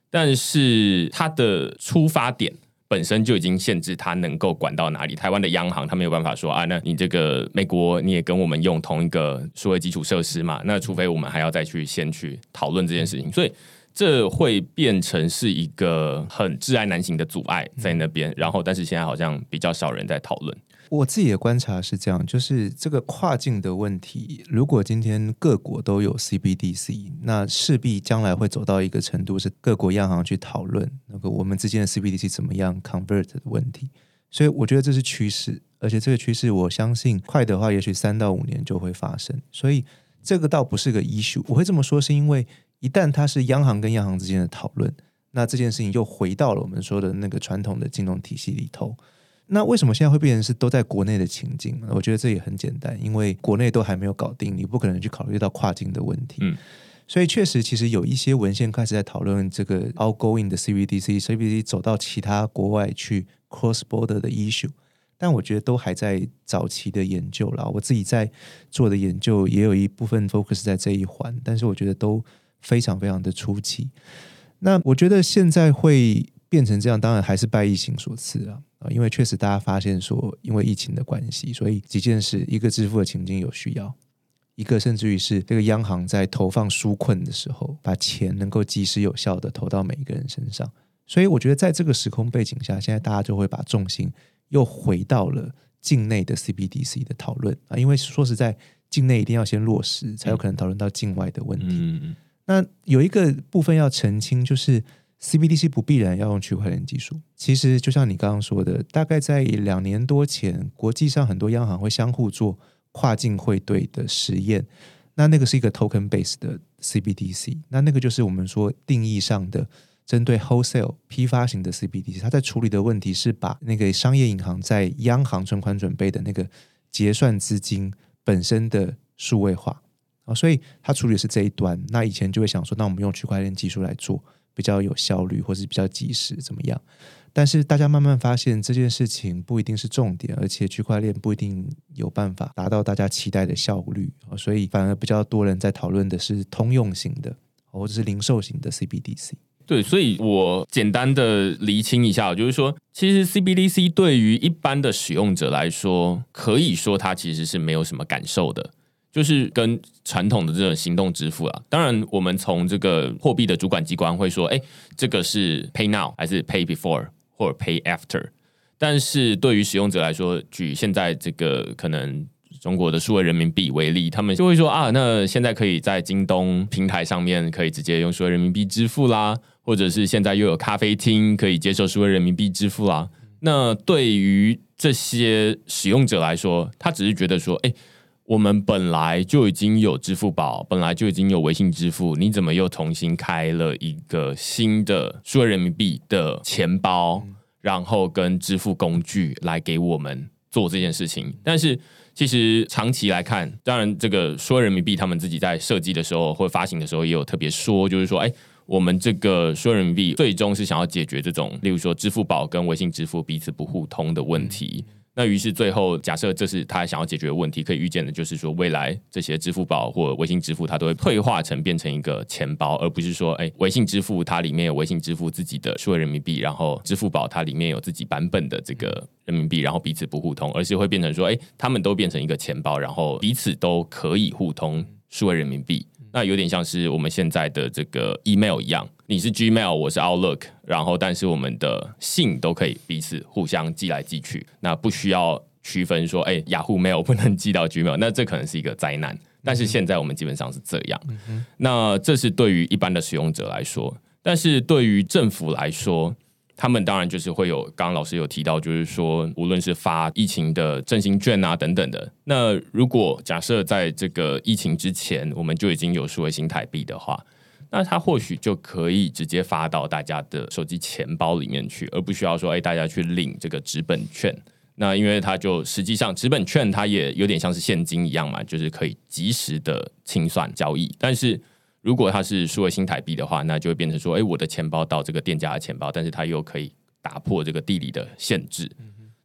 S1: 但是它的出发点。本身就已经限制它能够管到哪里。台湾的央行它没有办法说啊，那你这个美国你也跟我们用同一个数位基础设施嘛？那除非我们还要再去先去讨论这件事情，所以这会变成是一个很挚爱难行的阻碍在那边。然后，但是现在好像比较少人在讨论。
S2: 我自己的观察是这样，就是这个跨境的问题，如果今天各国都有 CBDC，那势必将来会走到一个程度，是各国央行去讨论那个我们之间的 CBDC 怎么样 convert 的问题。所以我觉得这是趋势，而且这个趋势我相信快的话，也许三到五年就会发生。所以这个倒不是个 issue。我会这么说，是因为一旦它是央行跟央行之间的讨论。那这件事情又回到了我们说的那个传统的金融体系里头。那为什么现在会变成是都在国内的情境？我觉得这也很简单，因为国内都还没有搞定，你不可能去考虑到跨境的问题。
S1: 嗯，
S2: 所以确实，其实有一些文献开始在讨论这个 outgoing 的 CBDC，CBDC 走到其他国外去 cross border 的 issue，但我觉得都还在早期的研究了。我自己在做的研究也有一部分 focus 在这一环，但是我觉得都非常非常的初期。那我觉得现在会变成这样，当然还是拜疫情所赐啊。因为确实大家发现说，因为疫情的关系，所以几件事，一个支付的情境有需要，一个甚至于是这个央行在投放纾困的时候，把钱能够及时有效的投到每一个人身上。所以我觉得在这个时空背景下，现在大家就会把重心又回到了境内的 CBDC 的讨论啊。因为说实在，境内一定要先落实，才有可能讨论到境外的问题。那有一个部分要澄清，就是。CBDC 不必然要用区块链技术。其实就像你刚刚说的，大概在两年多前，国际上很多央行会相互做跨境汇兑的实验。那那个是一个 token base 的 CBDC。那那个就是我们说定义上的针对 wholesale 批发型的 CBDC。它在处理的问题是把那个商业银行在央行存款准备的那个结算资金本身的数位化啊，所以它处理的是这一端。那以前就会想说，那我们用区块链技术来做。比较有效率，或是比较及时，怎么样？但是大家慢慢发现这件事情不一定是重点，而且区块链不一定有办法达到大家期待的效率所以反而比较多人在讨论的是通用型的，或者是零售型的 CBDC。
S1: 对，所以我简单的厘清一下，就是说，其实 CBDC 对于一般的使用者来说，可以说它其实是没有什么感受的。就是跟传统的这种行动支付啊，当然我们从这个货币的主管机关会说，哎，这个是 pay now 还是 pay before 或者 pay after？但是对于使用者来说，举现在这个可能中国的数位人民币为例，他们就会说啊，那现在可以在京东平台上面可以直接用数位人民币支付啦，或者是现在又有咖啡厅可以接受数位人民币支付啦。那对于这些使用者来说，他只是觉得说，哎。我们本来就已经有支付宝，本来就已经有微信支付，你怎么又重新开了一个新的数位人民币的钱包，然后跟支付工具来给我们做这件事情？但是其实长期来看，当然这个数位人民币他们自己在设计的时候或发行的时候也有特别说，就是说，哎，我们这个数位人民币最终是想要解决这种，例如说支付宝跟微信支付彼此不互通的问题。那于是最后假设这是他想要解决的问题，可以预见的就是说，未来这些支付宝或微信支付，它都会退化成变成一个钱包，而不是说，哎，微信支付它里面有微信支付自己的数位人民币，然后支付宝它里面有自己版本的这个人民币，然后彼此不互通，而是会变成说，哎，他们都变成一个钱包，然后彼此都可以互通数位人民币。那有点像是我们现在的这个 email 一样，你是 Gmail，我是 Outlook，然后但是我们的信都可以彼此互相寄来寄去，那不需要区分说，哎，雅虎 Mail 不能寄到 Gmail，那这可能是一个灾难。但是现在我们基本上是这样，那这是对于一般的使用者来说，但是对于政府来说。他们当然就是会有，刚刚老师有提到，就是说，无论是发疫情的振兴券啊等等的，那如果假设在这个疫情之前，我们就已经有数位新台币的话，那它或许就可以直接发到大家的手机钱包里面去，而不需要说，哎，大家去领这个纸本券。那因为它就实际上纸本券它也有点像是现金一样嘛，就是可以及时的清算交易，但是。如果它是数位新台币的话，那就会变成说，哎，我的钱包到这个店家的钱包，但是它又可以打破这个地理的限制，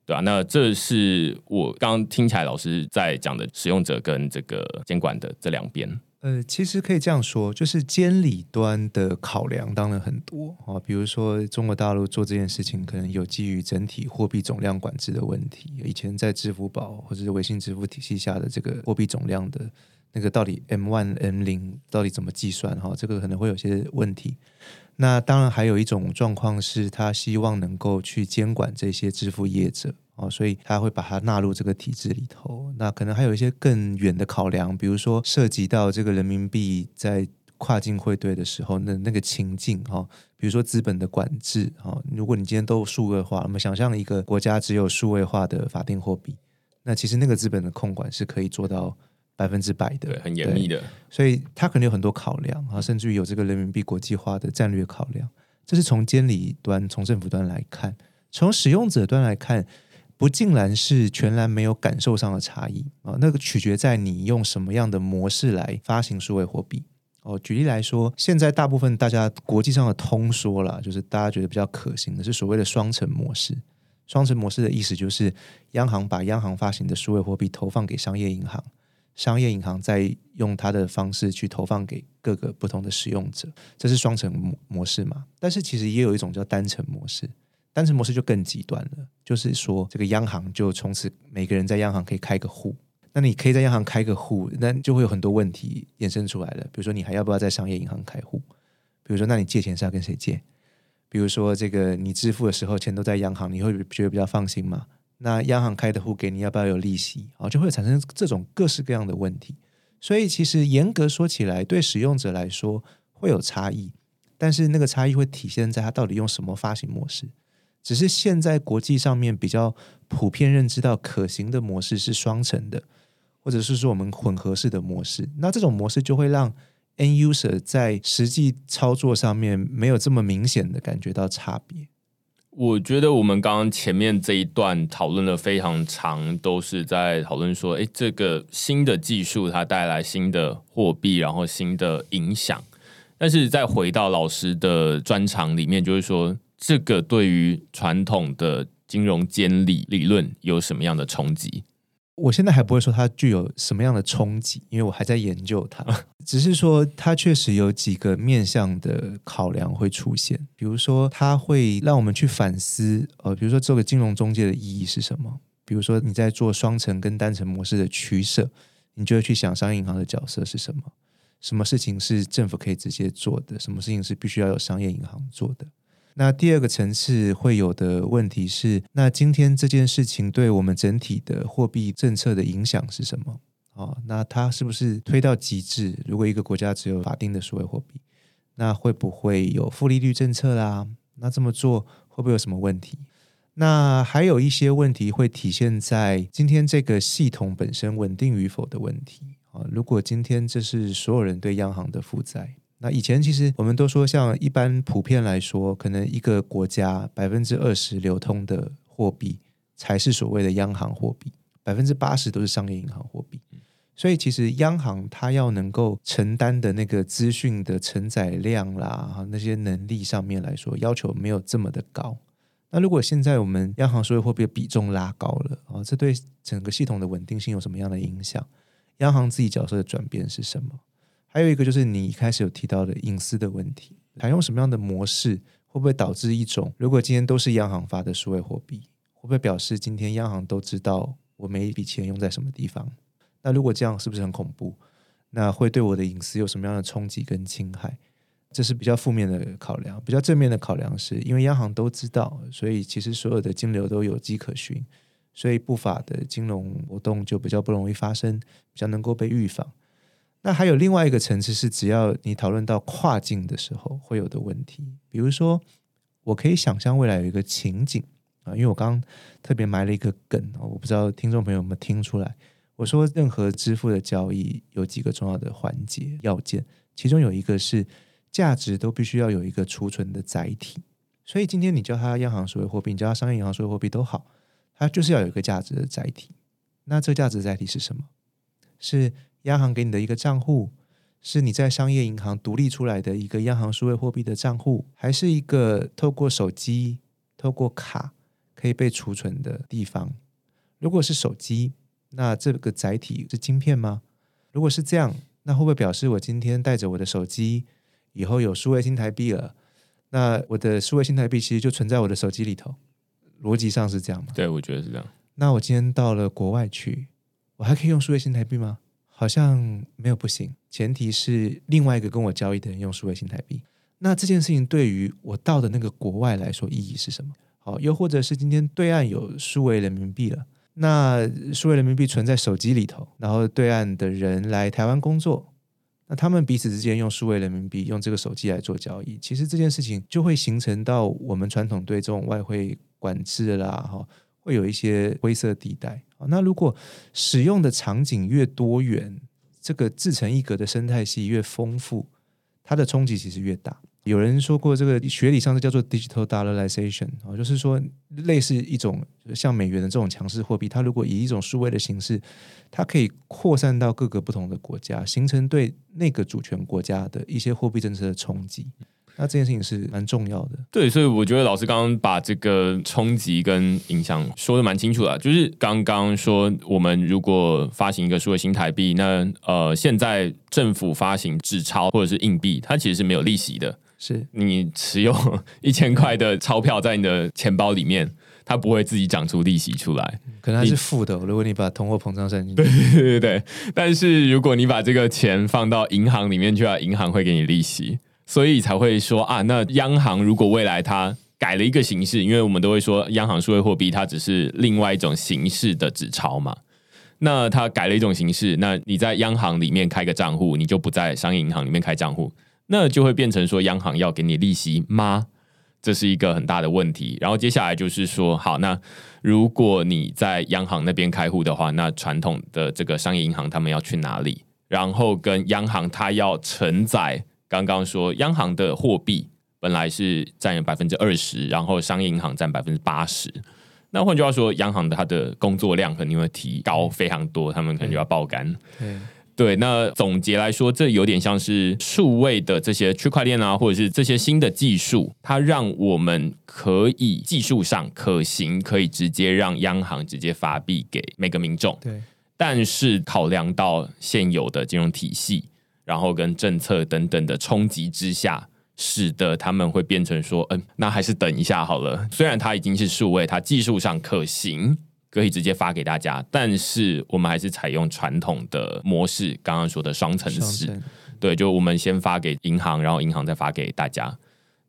S1: 对吧？那这是我刚刚听起来老师在讲的使用者跟这个监管的这两边。
S2: 呃，其实可以这样说，就是监理端的考量当然很多啊，比如说中国大陆做这件事情，可能有基于整体货币总量管制的问题。以前在支付宝或者是微信支付体系下的这个货币总量的。那个到底 M one M 零到底怎么计算哈？这个可能会有些问题。那当然还有一种状况是，他希望能够去监管这些支付业者哦，所以他会把它纳入这个体制里头。那可能还有一些更远的考量，比如说涉及到这个人民币在跨境汇兑的时候，那那个情境哈，比如说资本的管制哈。如果你今天都数位化，我们想象一个国家只有数位化的法定货币，那其实那个资本的控管是可以做到。百分之百的，
S1: 很严密的，
S2: 所以它可能有很多考量啊，甚至于有这个人民币国际化的战略考量。这是从监理端、从政府端来看，从使用者端来看，不尽然是全然没有感受上的差异啊。那个取决在你用什么样的模式来发行数位货币。哦，举例来说，现在大部分大家国际上的通说了，就是大家觉得比较可行的是所谓的双层模式。双层模式的意思就是，央行把央行发行的数位货币投放给商业银行，商业银行再用它的方式去投放给各个不同的使用者，这是双层模模式嘛？但是其实也有一种叫单层模式，单层模式就更极端了，就是说这个央行就从此每个人在央行可以开个户，那你可以在央行开个户，那就会有很多问题衍生出来了，比如说你还要不要在商业银行开户？比如说那你借钱是要跟谁借？比如说，这个你支付的时候钱都在央行，你会觉得比较放心吗？那央行开的户给你，要不要有利息？啊，就会产生这种各式各样的问题。所以，其实严格说起来，对使用者来说会有差异，但是那个差异会体现在他到底用什么发行模式。只是现在国际上面比较普遍认知到可行的模式是双层的，或者是说我们混合式的模式。那这种模式就会让。N user 在实际操作上面没有这么明显的感觉到差别。
S1: 我觉得我们刚刚前面这一段讨论的非常长，都是在讨论说，哎，这个新的技术它带来新的货币，然后新的影响。但是再回到老师的专长里面，就是说，这个对于传统的金融监理理论有什么样的冲击？
S2: 我现在还不会说它具有什么样的冲击，因为我还在研究它。只是说它确实有几个面向的考量会出现，比如说它会让我们去反思，呃，比如说这个金融中介的意义是什么？比如说你在做双层跟单层模式的取舍，你就会去想商业银行的角色是什么？什么事情是政府可以直接做的？什么事情是必须要有商业银行做的？那第二个层次会有的问题是，那今天这件事情对我们整体的货币政策的影响是什么？哦，那它是不是推到极致？如果一个国家只有法定的数位货币，那会不会有负利率政策啦？那这么做会不会有什么问题？那还有一些问题会体现在今天这个系统本身稳定与否的问题啊。如果今天这是所有人对央行的负债。那以前其实我们都说，像一般普遍来说，可能一个国家百分之二十流通的货币才是所谓的央行货币，百分之八十都是商业银行货币。所以其实央行它要能够承担的那个资讯的承载量啦，那些能力上面来说，要求没有这么的高。那如果现在我们央行所有货币的比重拉高了啊，这对整个系统的稳定性有什么样的影响？央行自己角色的转变是什么？还有一个就是你一开始有提到的隐私的问题，采用什么样的模式，会不会导致一种，如果今天都是央行发的数位货币，会不会表示今天央行都知道我每一笔钱用在什么地方？那如果这样是不是很恐怖？那会对我的隐私有什么样的冲击跟侵害？这是比较负面的考量。比较正面的考量是因为央行都知道，所以其实所有的金流都有迹可循，所以不法的金融活动就比较不容易发生，比较能够被预防。那还有另外一个层次是，只要你讨论到跨境的时候会有的问题，比如说，我可以想象未来有一个情景啊，因为我刚刚特别埋了一个梗啊，我不知道听众朋友有没有听出来。我说，任何支付的交易有几个重要的环节要件，其中有一个是价值都必须要有一个储存的载体。所以今天你叫它央行数位货币，你叫它商业银行数位货币都好，它就是要有一个价值的载体。那这个价值载体是什么？是央行给你的一个账户，是你在商业银行独立出来的一个央行数位货币的账户，还是一个透过手机、透过卡可以被储存的地方？如果是手机，那这个载体是晶片吗？如果是这样，那会不会表示我今天带着我的手机，以后有数位新台币了？那我的数位新台币其实就存在我的手机里头，逻辑上是这样吗？
S1: 对，我觉得是这样。
S2: 那我今天到了国外去，我还可以用数位新台币吗？好像没有不行，前提是另外一个跟我交易的人用数位新台币。那这件事情对于我到的那个国外来说意义是什么？好，又或者是今天对岸有数位人民币了，那数位人民币存在手机里头，然后对岸的人来台湾工作，那他们彼此之间用数位人民币用这个手机来做交易，其实这件事情就会形成到我们传统对这种外汇管制啦，哈。会有一些灰色地带。那如果使用的场景越多元，这个自成一格的生态系越丰富，它的冲击其实越大。有人说过，这个学理上是叫做 digital dollarization 啊，就是说类似一种像美元的这种强势货币，它如果以一种数位的形式，它可以扩散到各个不同的国家，形成对那个主权国家的一些货币政策的冲击。那这件事情是蛮重要的。
S1: 对，所以我觉得老师刚刚把这个冲击跟影响说的蛮清楚的，就是刚刚说我们如果发行一个数位新台币，那呃，现在政府发行纸钞或者是硬币，它其实是没有利息的。
S2: 是
S1: 你持有一千块的钞票在你的钱包里面，它不会自己长出利息出来，
S2: 可能它是负的。如果你把通货膨胀算进
S1: 去，对对对对。但是如果你把这个钱放到银行里面去啊，银行会给你利息。所以才会说啊，那央行如果未来它改了一个形式，因为我们都会说央行数位货币它只是另外一种形式的纸钞嘛。那它改了一种形式，那你在央行里面开个账户，你就不在商业银行里面开账户，那就会变成说央行要给你利息吗？这是一个很大的问题。然后接下来就是说，好，那如果你在央行那边开户的话，那传统的这个商业银行他们要去哪里？然后跟央行它要承载。刚刚说，央行的货币本来是占有百分之二十，然后商业银行占百分之八十。那换句话说，央行的它的工作量肯定会提高非常多，他们可能就要爆肝。对，那总结来说，这有点像是数位的这些区块链啊，或者是这些新的技术，它让我们可以技术上可行，可以直接让央行直接发币给每个民众。
S2: 对，
S1: 但是考量到现有的金融体系。然后跟政策等等的冲击之下，使得他们会变成说，嗯，那还是等一下好了。虽然它已经是数位，它技术上可行，可以直接发给大家，但是我们还是采用传统的模式，刚刚说的双层式，对，就我们先发给银行，然后银行再发给大家。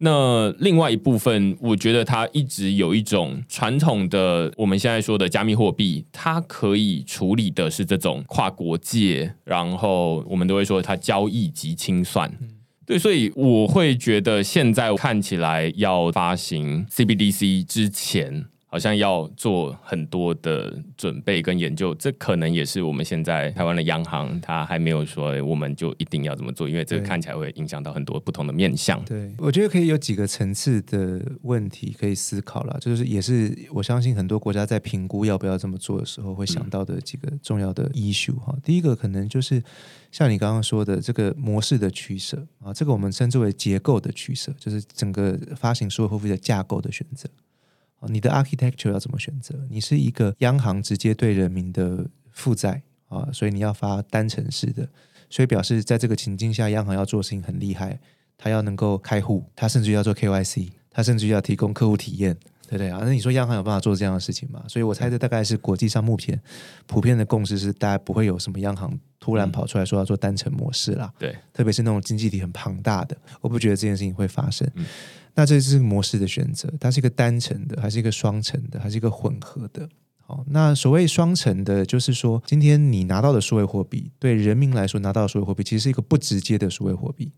S1: 那另外一部分，我觉得它一直有一种传统的，我们现在说的加密货币，它可以处理的是这种跨国界，然后我们都会说它交易及清算。对，所以我会觉得现在看起来要发行 CBDC 之前。好像要做很多的准备跟研究，这可能也是我们现在台湾的央行，它还没有说我们就一定要怎么做，因为这个看起来会影响到很多不同的面向。
S2: 对，我觉得可以有几个层次的问题可以思考了，就是也是我相信很多国家在评估要不要这么做的时候会想到的几个重要的 issue 哈。第一个可能就是像你刚刚说的这个模式的取舍啊，这个我们称之为结构的取舍，就是整个发行所有货币的架构的选择。你的 architecture 要怎么选择？你是一个央行直接对人民的负债啊，所以你要发单程式的，所以表示在这个情境下，央行要做事情很厉害，他要能够开户，他甚至要做 KYC，他甚至要提供客户体验，对不对啊？那你说央行有办法做这样的事情吗？所以我猜这大概是国际上目前普遍的共识是，大家不会有什么央行突然跑出来说要做单程模式啦。
S1: 对，
S2: 特别是那种经济体很庞大的，我不觉得这件事情会发生。那这是模式的选择，它是一个单层的，还是一个双层的，还是一个混合的？好，那所谓双层的，就是说，今天你拿到的数位货币，对人民来说拿到的数位货币，其实是一个不直接的数位货币，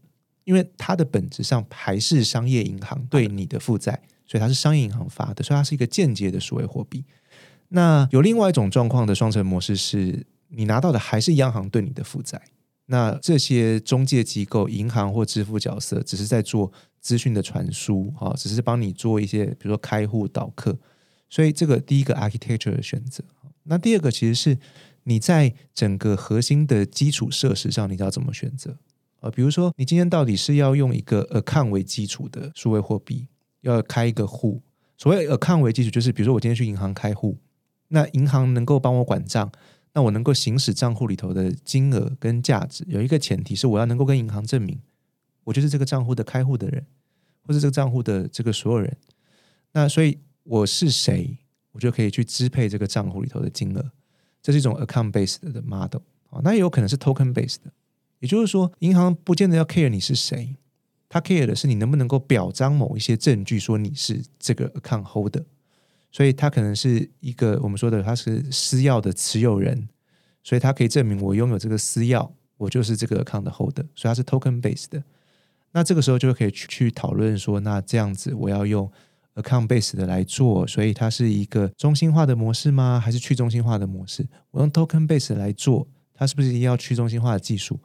S2: 因为它的本质上还是商业银行对你的负债，所以它是商业银行发的，所以它是一个间接的数位货币。那有另外一种状况的双层模式，是你拿到的还是央行对你的负债。那这些中介机构、银行或支付角色，只是在做资讯的传输，哈，只是帮你做一些，比如说开户导客。所以这个第一个 architecture 的选择。那第二个其实是你在整个核心的基础设施上，你要怎么选择？呃，比如说你今天到底是要用一个 account 为基础的数位货币，要开一个户。所谓 account 为基础，就是比如说我今天去银行开户，那银行能够帮我管账。那我能够行使账户里头的金额跟价值，有一个前提是我要能够跟银行证明，我就是这个账户的开户的人，或者这个账户的这个所有人。那所以我是谁，我就可以去支配这个账户里头的金额。这是一种 account based 的 model 啊，那也有可能是 token based 的，也就是说，银行不见得要 care 你是谁，他 care 的是你能不能够表彰某一些证据，说你是这个 account holder。所以他可能是一个我们说的，他是私钥的持有人，所以他可以证明我拥有这个私钥，我就是这个 account 的 holder，所以它是 token based 的。那这个时候就可以去去讨论说，那这样子我要用 account based 的来做，所以它是一个中心化的模式吗？还是去中心化的模式？我用 token based 来做，它是不是一定要去中心化的技术？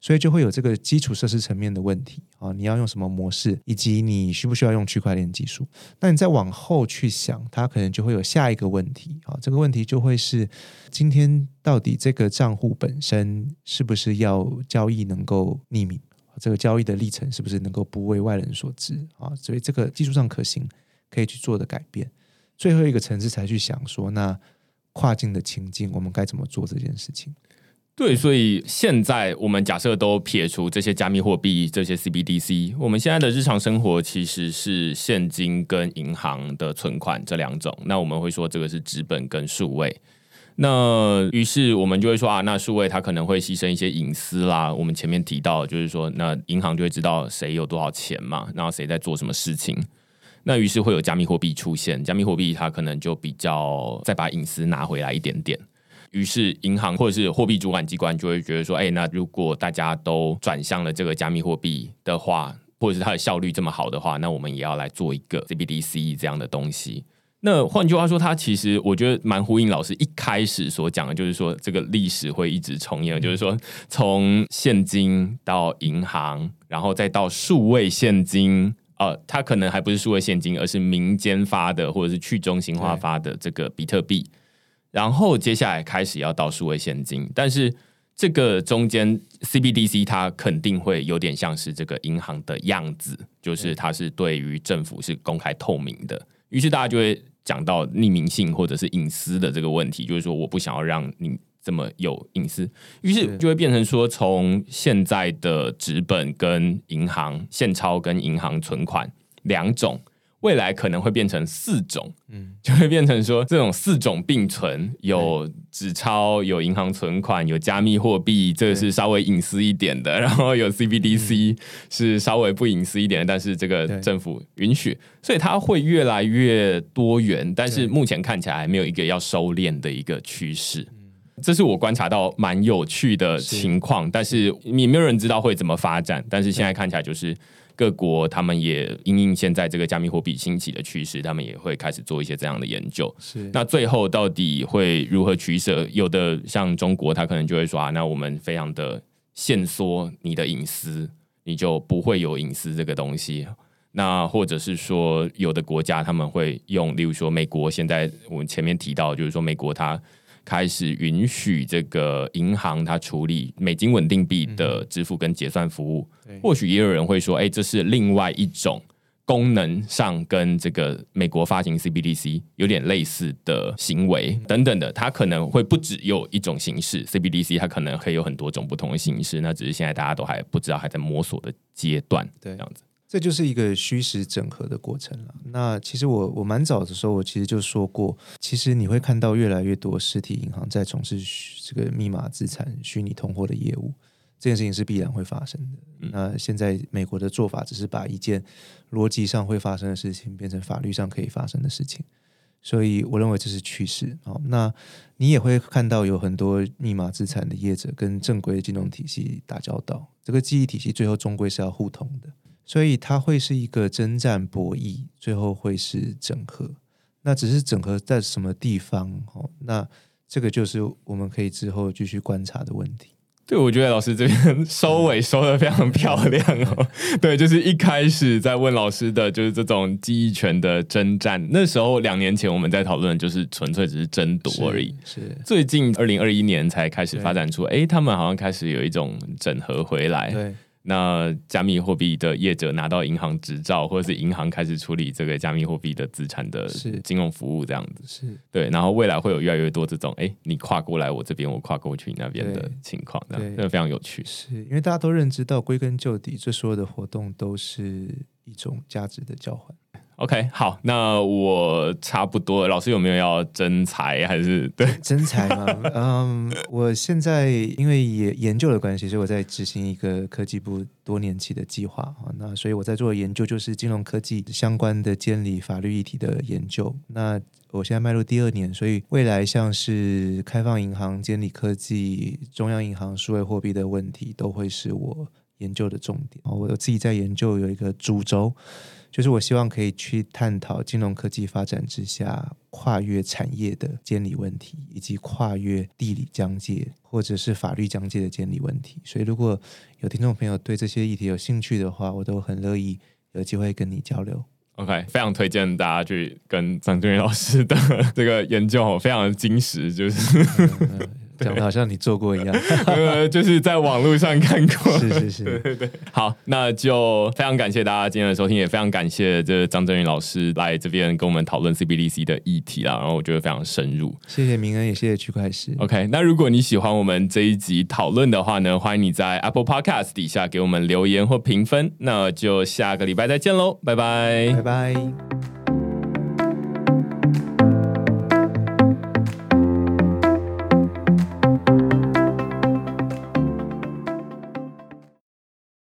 S2: 所以就会有这个基础设施层面的问题啊，你要用什么模式，以及你需不需要用区块链技术？那你再往后去想，它可能就会有下一个问题啊，这个问题就会是今天到底这个账户本身是不是要交易能够匿名？这个交易的历程是不是能够不为外人所知啊？所以这个技术上可行，可以去做的改变。最后一个层次才去想说，那跨境的情境，我们该怎么做这件事情？
S1: 对，所以现在我们假设都撇除这些加密货币、这些 CBDC，我们现在的日常生活其实是现金跟银行的存款这两种。那我们会说这个是纸本跟数位。那于是我们就会说啊，那数位它可能会牺牲一些隐私啦。我们前面提到就是说，那银行就会知道谁有多少钱嘛，然后谁在做什么事情。那于是会有加密货币出现，加密货币它可能就比较再把隐私拿回来一点点。于是，银行或者是货币主管机关就会觉得说：“哎，那如果大家都转向了这个加密货币的话，或者是它的效率这么好的话，那我们也要来做一个 CBDC 这样的东西。”那换句话说，它其实我觉得蛮呼应老师一开始所讲的，就是说这个历史会一直重演，就是说从现金到银行，然后再到数位现金，呃，它可能还不是数位现金，而是民间发的或者是去中心化发的这个比特币。然后接下来开始要到数位现金，但是这个中间 CBDC 它肯定会有点像是这个银行的样子，就是它是对于政府是公开透明的。于是大家就会讲到匿名性或者是隐私的这个问题，就是说我不想要让你这么有隐私，于是就会变成说从现在的纸本跟银行现钞跟银行存款两种。未来可能会变成四种，嗯，就会变成说这种四种并存，有纸钞、有银行存款、有加密货币，这个是稍微隐私一点的，然后有 CBDC 是稍微不隐私一点，但是这个政府允许，所以它会越来越多元，但是目前看起来还没有一个要收敛的一个趋势，这是我观察到蛮有趣的情况，但是也没有人知道会怎么发展，但是现在看起来就是。各国他们也因应现在这个加密货币兴起的趋势，他们也会开始做一些这样的研究。
S2: 是
S1: 那最后到底会如何取舍？有的像中国，他可能就会说啊，那我们非常的限缩你的隐私，你就不会有隐私这个东西。那或者是说，有的国家他们会用，例如说美国，现在我们前面提到，就是说美国它。开始允许这个银行它处理美金稳定币的支付跟结算服务，或许也有人会说，哎，这是另外一种功能上跟这个美国发行 CBDC 有点类似的行为等等的，它可能会不只有一种形式，CBDC 它可能会有很多种不同的形式，那只是现在大家都还不知道，还在摸索的阶段，对，这样子。
S2: 这就是一个虚实整合的过程了。那其实我我蛮早的时候，我其实就说过，其实你会看到越来越多实体银行在从事这个密码资产、虚拟通货的业务，这件事情是必然会发生的。那现在美国的做法只是把一件逻辑上会发生的事情变成法律上可以发生的事情，所以我认为这是趋势。好，那你也会看到有很多密码资产的业者跟正规金融体系打交道，这个记忆体系最后终归是要互通的。所以它会是一个征战博弈，最后会是整合。那只是整合在什么地方？哦，那这个就是我们可以之后继续观察的问题。
S1: 对，我觉得老师这边 收尾收的非常漂亮哦。对，就是一开始在问老师的就是这种记忆权的征战。那时候两年前我们在讨论，就是纯粹只是争夺而已。
S2: 是
S1: 最近二零二一年才开始发展出，哎，他们好像开始有一种整合回来。
S2: 对。
S1: 那加密货币的业者拿到银行执照，或者是银行开始处理这个加密货币的资产的金融服务，这样子
S2: 是
S1: 对。然后未来会有越来越多这种，哎，你跨过来我这边，我跨过去你那边的情况，这样非常有趣。
S2: 是因为大家都认知到，归根究底，这所有的活动都是一种价值的交换。
S1: OK，好，那我差不多。老师有没有要增财还是 对
S2: 增财吗？嗯，我现在因为也研究的关系，所以我在执行一个科技部多年期的计划啊。那所以我在做的研究就是金融科技相关的监理法律议题的研究。那我现在迈入第二年，所以未来像是开放银行、监理科技、中央银行、数位货币的问题，都会是我。研究的重点。哦，我自己在研究有一个主轴，就是我希望可以去探讨金融科技发展之下跨越产业的监理问题，以及跨越地理疆界或者是法律疆界的监理问题。所以，如果有听众朋友对这些议题有兴趣的话，我都很乐意有机会跟你交流。
S1: OK，非常推荐大家去跟张俊宇老师的这个研究哦，非常的精实，就是
S2: 呃讲的好像你做过一样。
S1: 呃，就是在网络上看过。
S2: 是是是，
S1: 好，那就非常感谢大家今天的收听，也非常感谢这张振宇老师来这边跟我们讨论 CBDC 的议题啦。然后我觉得非常深入。
S2: 谢谢明恩，也谢谢区块师。
S1: OK，那如果你喜欢我们这一集讨论的话呢，欢迎你在 Apple Podcast 底下给我们留言或评分。那就下个礼拜再见喽，拜拜
S2: 拜拜。